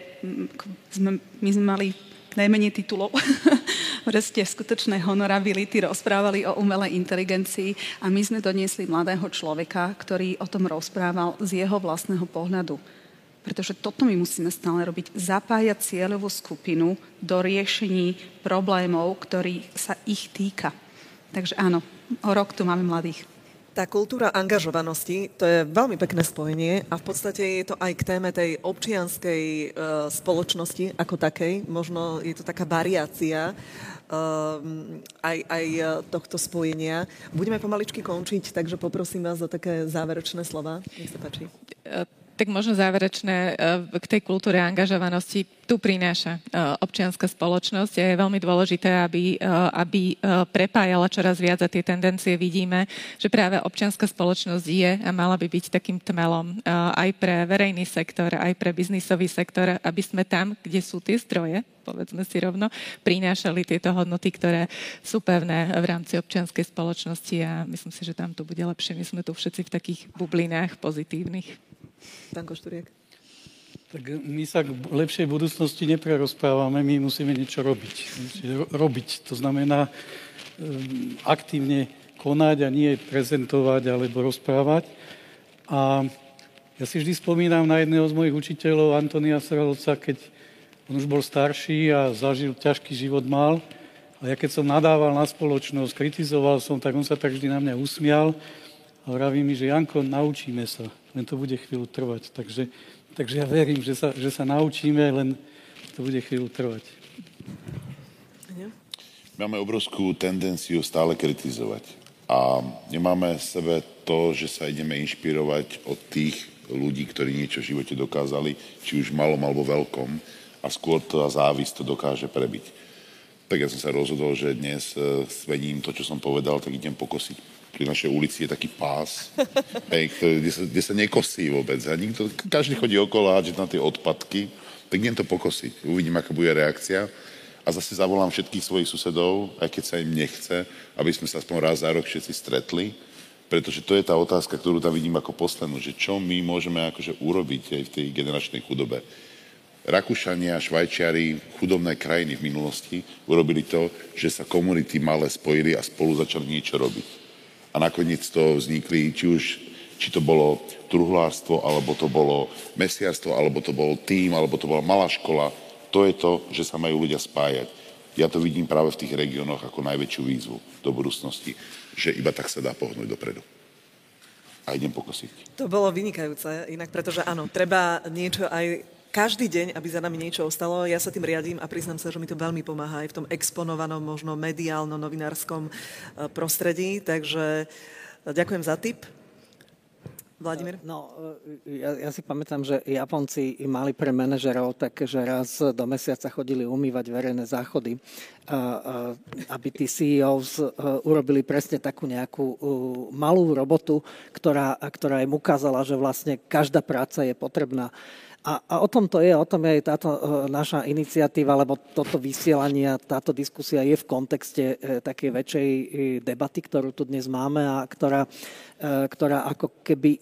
[SPEAKER 7] sme, my sme mali najmenej titulov, proste skutočné honorability, rozprávali o umelej inteligencii a my sme doniesli mladého človeka, ktorý o tom rozprával z jeho vlastného pohľadu. Pretože toto my musíme stále robiť. Zapájať cieľovú skupinu do riešení problémov, ktorý sa ich týka. Takže áno, o rok tu máme mladých.
[SPEAKER 1] Tá kultúra angažovanosti, to je veľmi pekné spojenie a v podstate je to aj k téme tej občianskej e, spoločnosti ako takej. Možno je to taká variácia e, aj, aj tohto spojenia. Budeme pomaličky končiť, takže poprosím vás o také záverečné slova. Nech sa páči.
[SPEAKER 4] Tak možno záverečné e, k tej kultúre angažovanosti tu prináša e, občianská spoločnosť je veľmi dôležité, aby, e, aby prepájala čoraz viac a tie tendencie vidíme, že práve občianská spoločnosť je a mala by byť takým tmelom aj pre verejný sektor, aj pre biznisový sektor, aby sme tam, kde sú tie zdroje, povedzme si rovno, prinášali tieto hodnoty, ktoré sú pevné v rámci občianskej spoločnosti a myslím si, že tam to bude lepšie. My sme tu všetci v takých bublinách pozitívnych.
[SPEAKER 1] Pán Košturiek.
[SPEAKER 8] Tak my sa k lepšej budúcnosti neprerozprávame, my musíme niečo robiť. Robiť, to znamená um, aktívne konať a nie prezentovať alebo rozprávať. A ja si vždy spomínam na jedného z mojich učiteľov, Antonia Sralca, keď On už bol starší a zažil ťažký život mal. A ja keď som nadával na spoločnosť, kritizoval som, tak on sa tak vždy na mňa usmial a vraví mi, že Janko, naučíme sa, len to bude chvíľu trvať. Takže, takže ja verím, že sa, že sa naučíme, len to bude chvíľu trvať.
[SPEAKER 3] Máme obrovskú tendenciu stále kritizovať. A nemáme v sebe to, že sa ideme inšpirovať od tých ľudí, ktorí niečo v živote dokázali, či už malom alebo veľkom, a skôr tá závisť to dokáže prebiť. Tak ja som sa rozhodol, že dnes e, svením to, čo som povedal, tak idem pokosiť pri našej ulici je taký pás, hej, ktorý, kde, sa, kde sa nekosí vôbec. A nikto, každý chodí okolo a na tie odpadky, tak idem to pokosiť. Uvidím, aká bude reakcia. A zase zavolám všetkých svojich susedov, aj keď sa im nechce, aby sme sa aspoň raz za rok všetci stretli, pretože to je tá otázka, ktorú tam vidím ako poslednú, že čo my môžeme akože urobiť aj v tej generačnej chudobe. Rakúšania, Švajčiari, chudobné krajiny v minulosti urobili to, že sa komunity malé spojili a spolu začali niečo robiť a nakoniec to vznikli, či už či to bolo truhlárstvo, alebo to bolo mesiarstvo, alebo to bol tým, alebo to bola malá škola. To je to, že sa majú ľudia spájať. Ja to vidím práve v tých regiónoch ako najväčšiu výzvu do budúcnosti, že iba tak sa dá pohnúť dopredu. A idem pokosiť.
[SPEAKER 1] To bolo vynikajúce, inak pretože áno, treba niečo aj každý deň, aby za nami niečo ostalo. Ja sa tým riadím a priznám sa, že mi to veľmi pomáha aj v tom exponovanom, možno mediálno-novinárskom eh, prostredí. Takže eh, ďakujem za tip. Vladimír?
[SPEAKER 5] No, eh, ja, ja si pamätám, že Japonci mali pre manažerov tak, že raz do mesiaca chodili umývať verejné záchody, aby tí CEOs urobili presne takú nejakú malú robotu, ktorá, ktorá im ukázala, že vlastne každá práca je potrebná. A, a o tom to je, o tom je aj táto e, naša iniciatíva, lebo toto vysielanie táto diskusia je v kontexte e, takej väčšej e, debaty, ktorú tu dnes máme a ktorá, ktorá ako keby,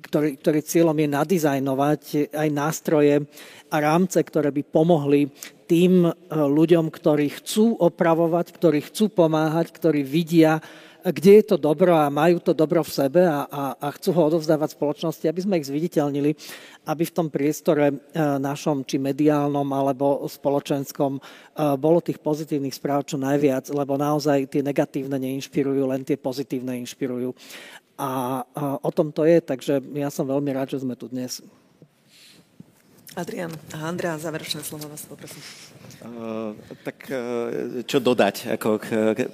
[SPEAKER 5] ktorý, ktorý cieľom je nadizajnovať aj nástroje a rámce, ktoré by pomohli tým ľuďom, ktorí chcú opravovať, ktorí chcú pomáhať, ktorí vidia, kde je to dobro a majú to dobro v sebe a, a, a chcú ho odovzdávať spoločnosti, aby sme ich zviditeľnili, aby v tom priestore e, našom, či mediálnom alebo spoločenskom, e, bolo tých pozitívnych správ čo najviac, lebo naozaj tie negatívne neinšpirujú, len tie pozitívne inšpirujú. A, a o tom to je, takže ja som veľmi rád, že sme tu dnes.
[SPEAKER 1] Adrian a Andrea, záverečné slovo vás poprosím.
[SPEAKER 6] Uh, tak uh, čo dodať? Ako, k,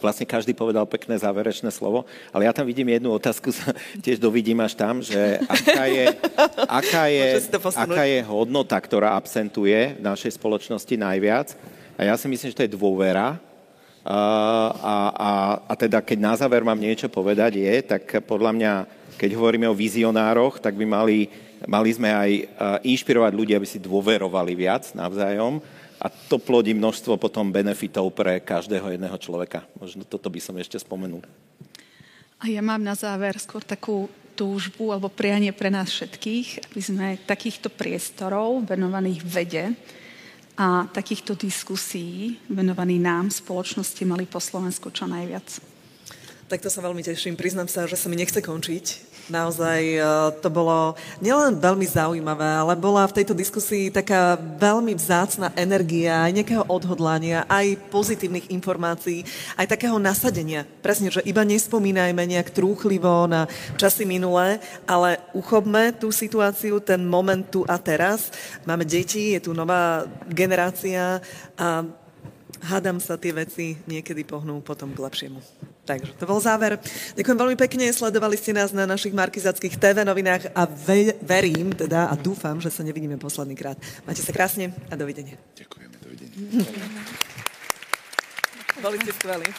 [SPEAKER 6] vlastne každý povedal pekné záverečné slovo, ale ja tam vidím jednu otázku, tiež dovidím až tam, že aká je, aká je, aká je hodnota, ktorá absentuje v našej spoločnosti najviac. A ja si myslím, že to je dôvera. Uh, a, a, a teda, keď na záver mám niečo povedať, je, tak podľa mňa, keď hovoríme o vizionároch, tak by mali Mali sme aj e, inšpirovať ľudí, aby si dôverovali viac navzájom a to plodí množstvo potom benefitov pre každého jedného človeka. Možno toto by som ešte spomenul.
[SPEAKER 7] A ja mám na záver skôr takú túžbu alebo prianie pre nás všetkých, aby sme takýchto priestorov venovaných vede a takýchto diskusí venovaných nám, spoločnosti, mali po Slovensku čo najviac.
[SPEAKER 1] Tak to sa veľmi teším. Priznám sa, že sa mi nechce končiť. Naozaj e, to bolo nielen veľmi zaujímavé, ale bola v tejto diskusii taká veľmi vzácna energia, aj nejakého odhodlania, aj pozitívnych informácií, aj takého nasadenia. Presne, že iba nespomínajme nejak trúchlivo na časy minulé, ale uchopme tú situáciu, ten moment tu a teraz. Máme deti, je tu nová generácia a hádam sa tie veci niekedy pohnú potom k lepšiemu. Takže to bol záver. Ďakujem veľmi pekne, sledovali ste nás na našich markizackých TV novinách a ve- verím teda a dúfam, že sa nevidíme posledný krát. Máte sa krásne a dovidenia.
[SPEAKER 3] Ďakujeme, dovidenia.
[SPEAKER 1] Boli ste skvelí.